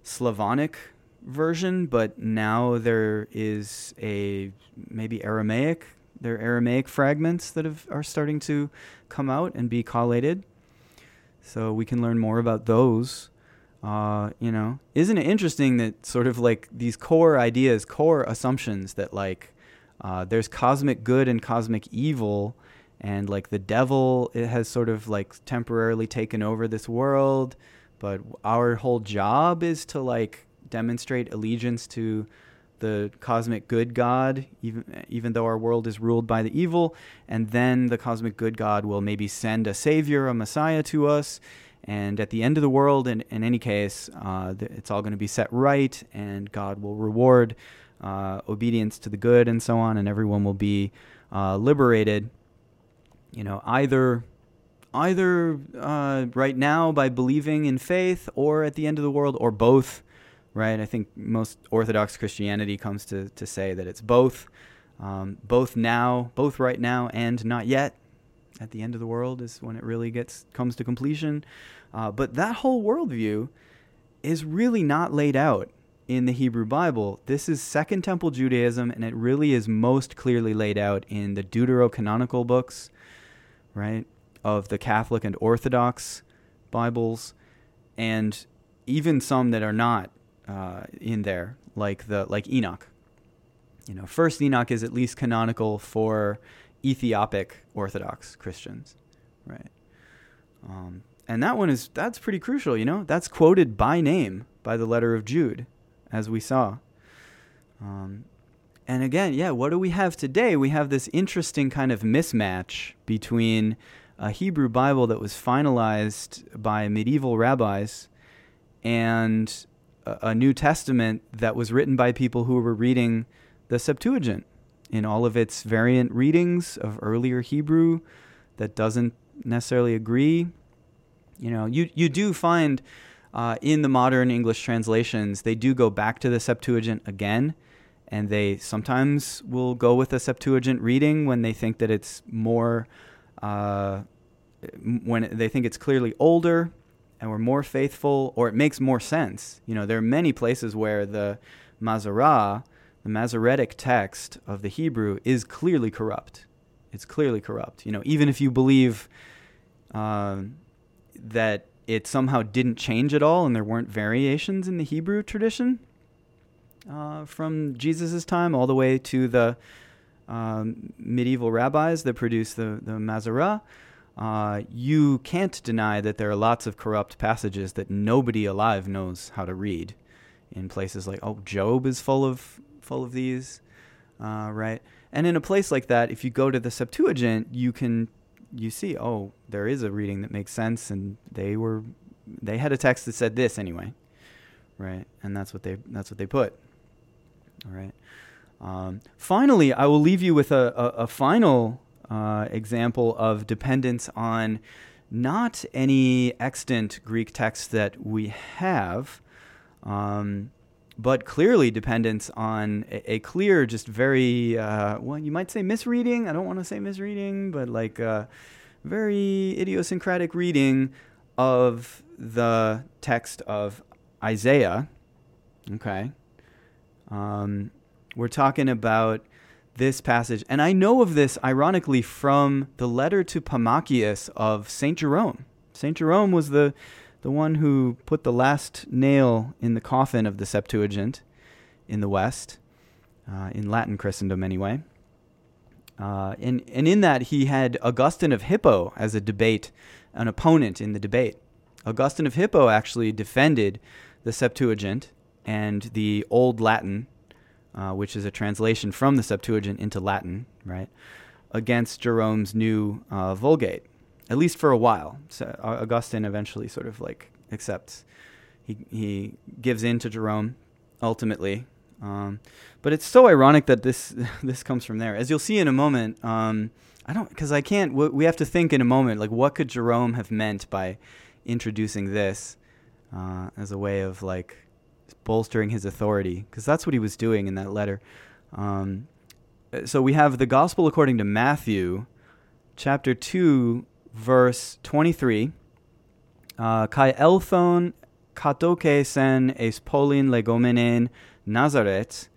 Slavonic version, but now there is a maybe Aramaic There are Aramaic fragments that have, are starting to come out and be collated. So we can learn more about those. Uh, you know, isn't it interesting that sort of like these core ideas, core assumptions that like uh, there's cosmic good and cosmic evil, and like the devil it has sort of like temporarily taken over this world, but our whole job is to like demonstrate allegiance to the cosmic good God, even even though our world is ruled by the evil, and then the cosmic good God will maybe send a savior, a Messiah to us, and at the end of the world, in, in any case, uh, it's all going to be set right, and God will reward uh, obedience to the good, and so on, and everyone will be uh, liberated. You know, either either uh, right now by believing in faith, or at the end of the world, or both right? I think most Orthodox Christianity comes to, to say that it's both, um, both now, both right now and not yet. at the end of the world is when it really gets comes to completion. Uh, but that whole worldview is really not laid out in the Hebrew Bible. This is Second Temple Judaism, and it really is most clearly laid out in the Deuterocanonical books, right, of the Catholic and Orthodox Bibles, and even some that are not uh, in there, like the like Enoch. You know, First Enoch is at least canonical for Ethiopic Orthodox Christians, right? Um, and that one is that's pretty crucial. You know, that's quoted by name by the letter of Jude, as we saw. Um, and again, yeah, what do we have today? We have this interesting kind of mismatch between a Hebrew Bible that was finalized by medieval rabbis and a, a New Testament that was written by people who were reading the Septuagint in all of its variant readings of earlier Hebrew that doesn't necessarily agree. You know, you you do find uh, in the modern English translations they do go back to the Septuagint again, and they sometimes will go with a Septuagint reading when they think that it's more uh, when they think it's clearly older and we're more faithful or it makes more sense. You know, there are many places where the Masorah the Masoretic text of the Hebrew is clearly corrupt. It's clearly corrupt. You know, even if you believe uh, that it somehow didn't change at all and there weren't variations in the Hebrew tradition uh, from Jesus' time all the way to the um, medieval rabbis that produced the, the Masorah, uh, you can't deny that there are lots of corrupt passages that nobody alive knows how to read in places like, oh, Job is full of full of these, uh, right? And in a place like that, if you go to the Septuagint, you can you see, oh, there is a reading that makes sense, and they were they had a text that said this anyway, right? And that's what they that's what they put. All right. Um, finally, I will leave you with a, a, a final uh, example of dependence on not any extant Greek text that we have, um, but clearly dependence on a, a clear, just very, uh, well, you might say misreading. I don't want to say misreading, but like uh, very idiosyncratic reading of the text of Isaiah. Okay. Um, we're talking about this passage, and I know of this ironically from the letter to Pammachius of St. Jerome. St. Jerome was the the one who put the last nail in the coffin of the Septuagint in the West, uh, in Latin Christendom anyway. Uh, and, and in that, he had Augustine of Hippo as a debate, an opponent in the debate. Augustine of Hippo actually defended the Septuagint and the Old Latin, uh, which is a translation from the Septuagint into Latin, right, against Jerome's new uh, Vulgate at least for a while. So Augustine eventually sort of like accepts. He he gives in to Jerome ultimately. Um, but it's so ironic that this [LAUGHS] this comes from there. As you'll see in a moment, um, I don't because I can't. We have to think in a moment like what could Jerome have meant by introducing this uh, as a way of like bolstering his authority because that's what he was doing in that letter. Um, so we have the Gospel according to Matthew, chapter two, verse 23 uh, Kai elthon katoke sen es polin legomenen Nazaret,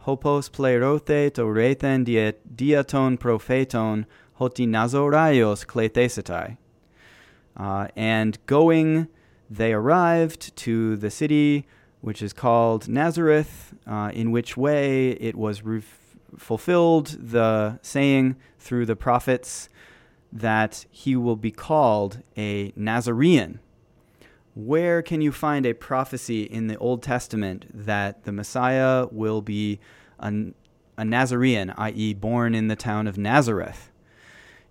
hopos to rethen diaton propheton hoti nazoraios klethesetai. Uh, and going, they arrived to the city which is called Nazareth, uh, in which way it was ref- fulfilled the saying through the prophets that he will be called a Nazarene. Where can you find a prophecy in the Old Testament that the Messiah will be a, a Nazarene, i.e., born in the town of Nazareth?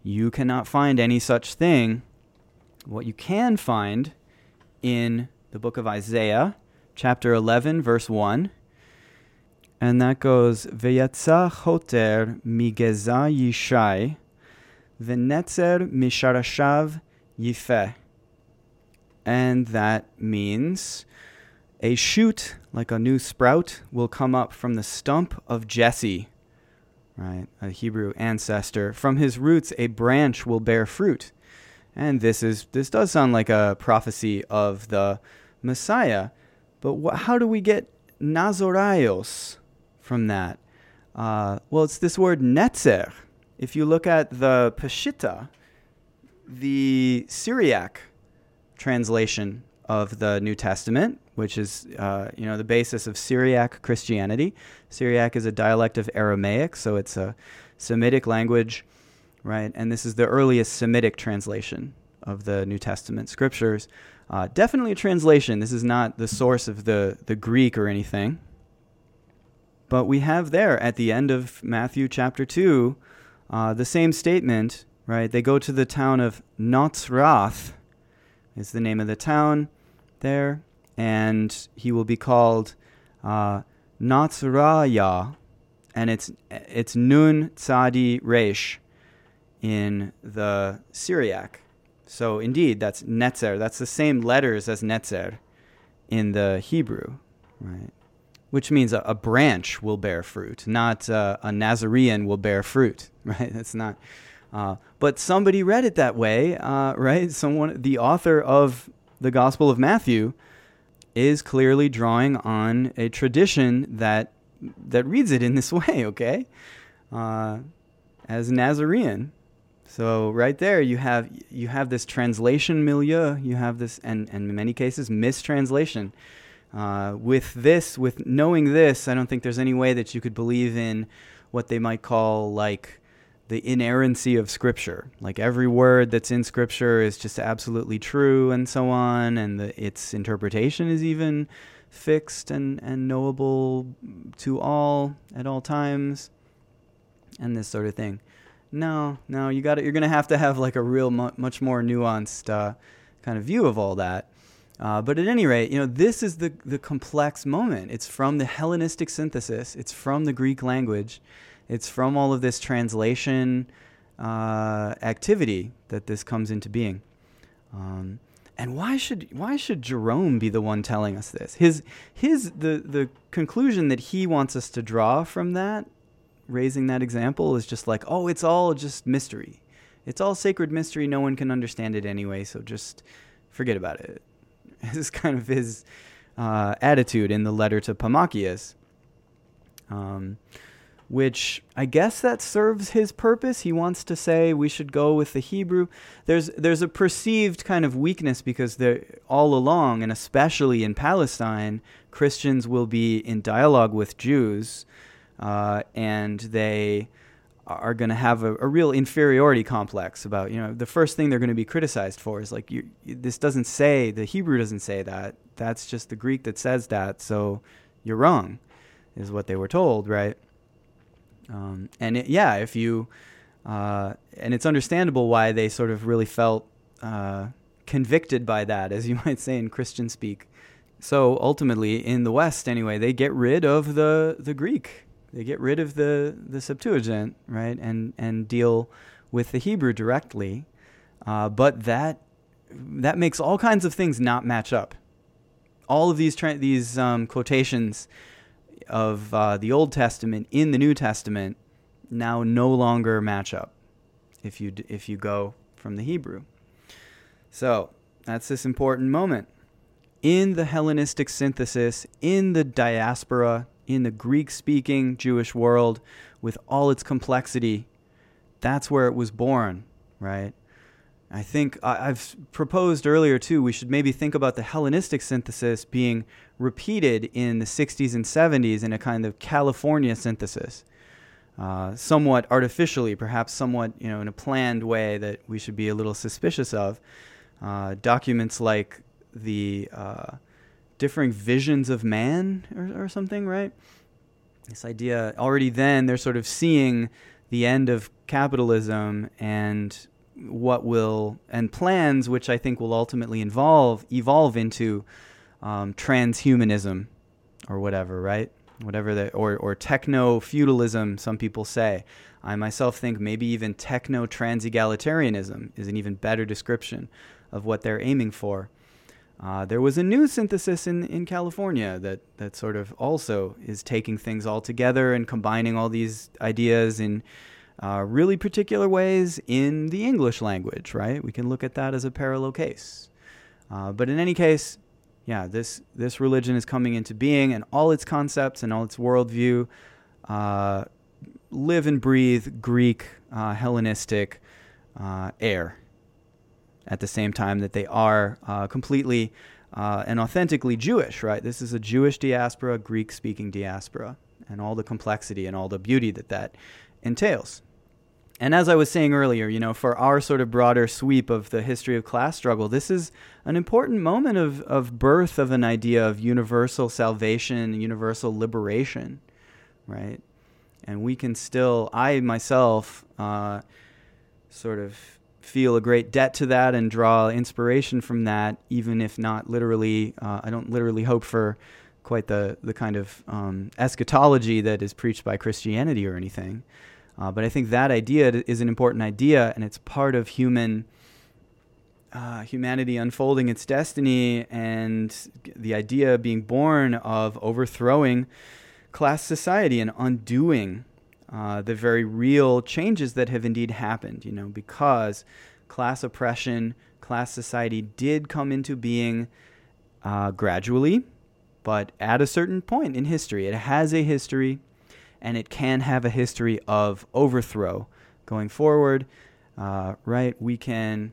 You cannot find any such thing. What you can find in the book of Isaiah, chapter 11, verse 1, and that goes, Veyatza hoter migeza yishai V'netzer misharashav yifeh. And that means a shoot, like a new sprout, will come up from the stump of Jesse. right? A Hebrew ancestor. From his roots, a branch will bear fruit. And this is this does sound like a prophecy of the Messiah, but wh- how do we get Nazoraios from that? Uh, well, it's this word netzer. If you look at the Peshitta, the Syriac translation of the New Testament, which is uh, you know the basis of Syriac Christianity. Syriac is a dialect of Aramaic, so it's a Semitic language, right? And this is the earliest Semitic translation of the New Testament scriptures. Uh, definitely a translation. This is not the source of the, the Greek or anything. But we have there at the end of Matthew chapter 2 uh, the same statement, right? They go to the town of Notzrath, is the name of the town there, and he will be called uh, and it's it's Nun Tzadi Resh in the Syriac. So indeed, that's Netzer. That's the same letters as Netzer in the Hebrew, right? Which means a, a branch will bear fruit, not uh, a Nazarene will bear fruit, [LAUGHS] right? That's not. Uh, but somebody read it that way, uh, right? Someone, the author of the Gospel of Matthew, is clearly drawing on a tradition that that reads it in this [LAUGHS] way. Okay, uh, as Nazarene, so right there, you have you have this translation milieu. You have this, and, and in many cases, mistranslation. Uh, with this, with knowing this, I don't think there's any way that you could believe in what they might call like the inerrancy of Scripture. Like every word that's in Scripture is just absolutely true, and so on, and the, its interpretation is even fixed and, and knowable to all at all times, and this sort of thing. No, no, you got it. You're gonna have to have like a real, mu- much more nuanced uh, kind of view of all that. Uh, but at any rate, you know, this is the the complex moment. It's from the Hellenistic synthesis. It's from the Greek language. It's from all of this translation uh, activity that this comes into being. Um, and why should why should Jerome be the one telling us this? His his the the conclusion that he wants us to draw from that raising that example is just like, oh, it's all just mystery. It's all sacred mystery. No one can understand it anyway, so just forget about it. [LAUGHS] This is kind of his uh, attitude in the letter to Pammachius, um, which I guess that serves his purpose. He wants to say we should go with the Hebrew. There's there's a perceived kind of weakness because all along, and especially in Palestine, Christians will be in dialogue with Jews uh, and they are going to have a, a, real inferiority complex about you know the first thing they're going to be criticized for is like you, this doesn't say the Hebrew doesn't say that that's just the Greek that says that so you're wrong is what they were told right um, and it, yeah if you uh, and it's understandable why they sort of really felt uh, convicted by that as you [LAUGHS] might say in Christian speak so ultimately in the West anyway they get rid of the the Greek they get rid of the, the Septuagint, right, and, and deal with the Hebrew directly. Uh, but that that makes all kinds of things not match up. All of these tra- these um, quotations of uh, the Old Testament in the New Testament now no longer match up if you if you go from the Hebrew. So that's this important moment in the Hellenistic synthesis, in the diaspora in the Greek speaking Jewish world with all its complexity, that's where it was born, right? I think I've proposed earlier too, we should maybe think about the Hellenistic synthesis being repeated in the 60s and 70s in a kind of California synthesis. Uh, somewhat artificially, perhaps somewhat, you know, in a planned way that we should be a little suspicious of. Uh, documents like the uh, differing visions of man or, or something, right? This idea already then they're sort of seeing the end of capitalism and what will and plans which I think will ultimately involve evolve into um, transhumanism or whatever, right? Whatever that or or techno feudalism. Some people say. I myself think maybe even techno trans egalitarianism is an even better description of what they're aiming for. Uh, there was a new synthesis in, in California that, that sort of also is taking things all together and combining all these ideas in uh, really particular ways in the English language, right? We can look at that as a parallel case. Uh, but in any case, yeah, this, this religion is coming into being, and all its concepts and all its worldview uh, live and breathe Greek, uh, Hellenistic uh, air at the same time that they are uh, completely uh, and authentically Jewish, right? This is a Jewish diaspora, Greek speaking diaspora, and all the complexity and all the beauty that that entails. And as I was saying earlier, you know, for our sort of broader sweep of the history of class struggle, this is an important moment of, of birth of an idea of universal salvation, universal liberation, right? And we can still, I myself, uh, sort of feel a great debt to that and draw inspiration from that, even if not literally. Uh, I don't literally hope for quite the, the kind of um, eschatology that is preached by Christianity or anything. Uh, but I think that idea is an important idea, and it's part of human uh, humanity unfolding its destiny, and the idea being born of overthrowing class society and undoing uh, the very real changes that have indeed happened. You know, because class oppression, class society did come into being uh, gradually, but at a certain point in history, it has a history and it can have a history of overthrow going forward. Uh, right? We can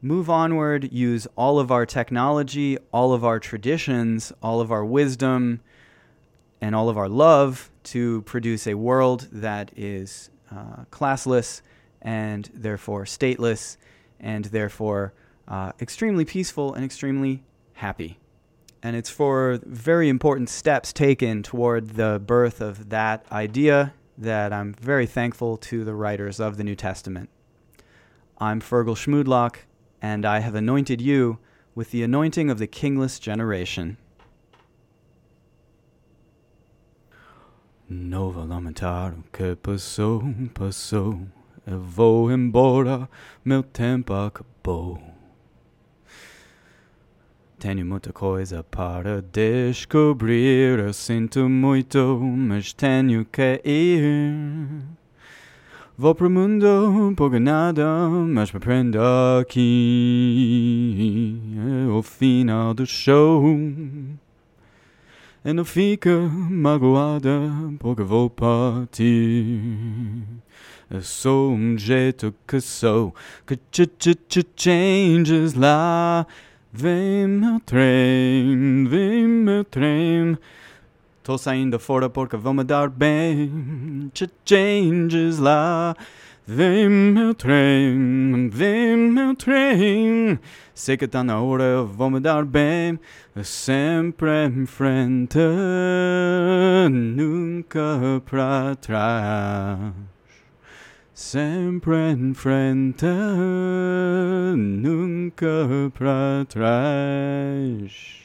move onward, use all of our technology, all of our traditions, all of our wisdom, and all of our love to produce a world that is uh, classless and therefore stateless and therefore uh, extremely peaceful and extremely happy and it's for very important steps taken toward the birth of that idea that I'm very thankful to the writers of the New Testament. I'm Fergal Schmudlock, and I have anointed you with the anointing of the kingless generation. Nova que passou, passou, eu embora, meu tempo acabou. Tenho muita coisa para descobrir. Eu sinto muito, mas tenho que ir. Vou pro mundo por nada, mas me prendo aqui. É o final do show. E não fica magoada porque vou partir. Eu sou um jeito que sou, que ch ch ch changes lá. Vem meu trem, vem meu trem. Tô saindo fora porque vou me dar bem. Ch changes lá. Vem meu trem, vem meu trem. Sei que tá na hora, eu vou me dar bem. Sempre em frente, nunca pra trás. Sempre em frente, nunca para trás.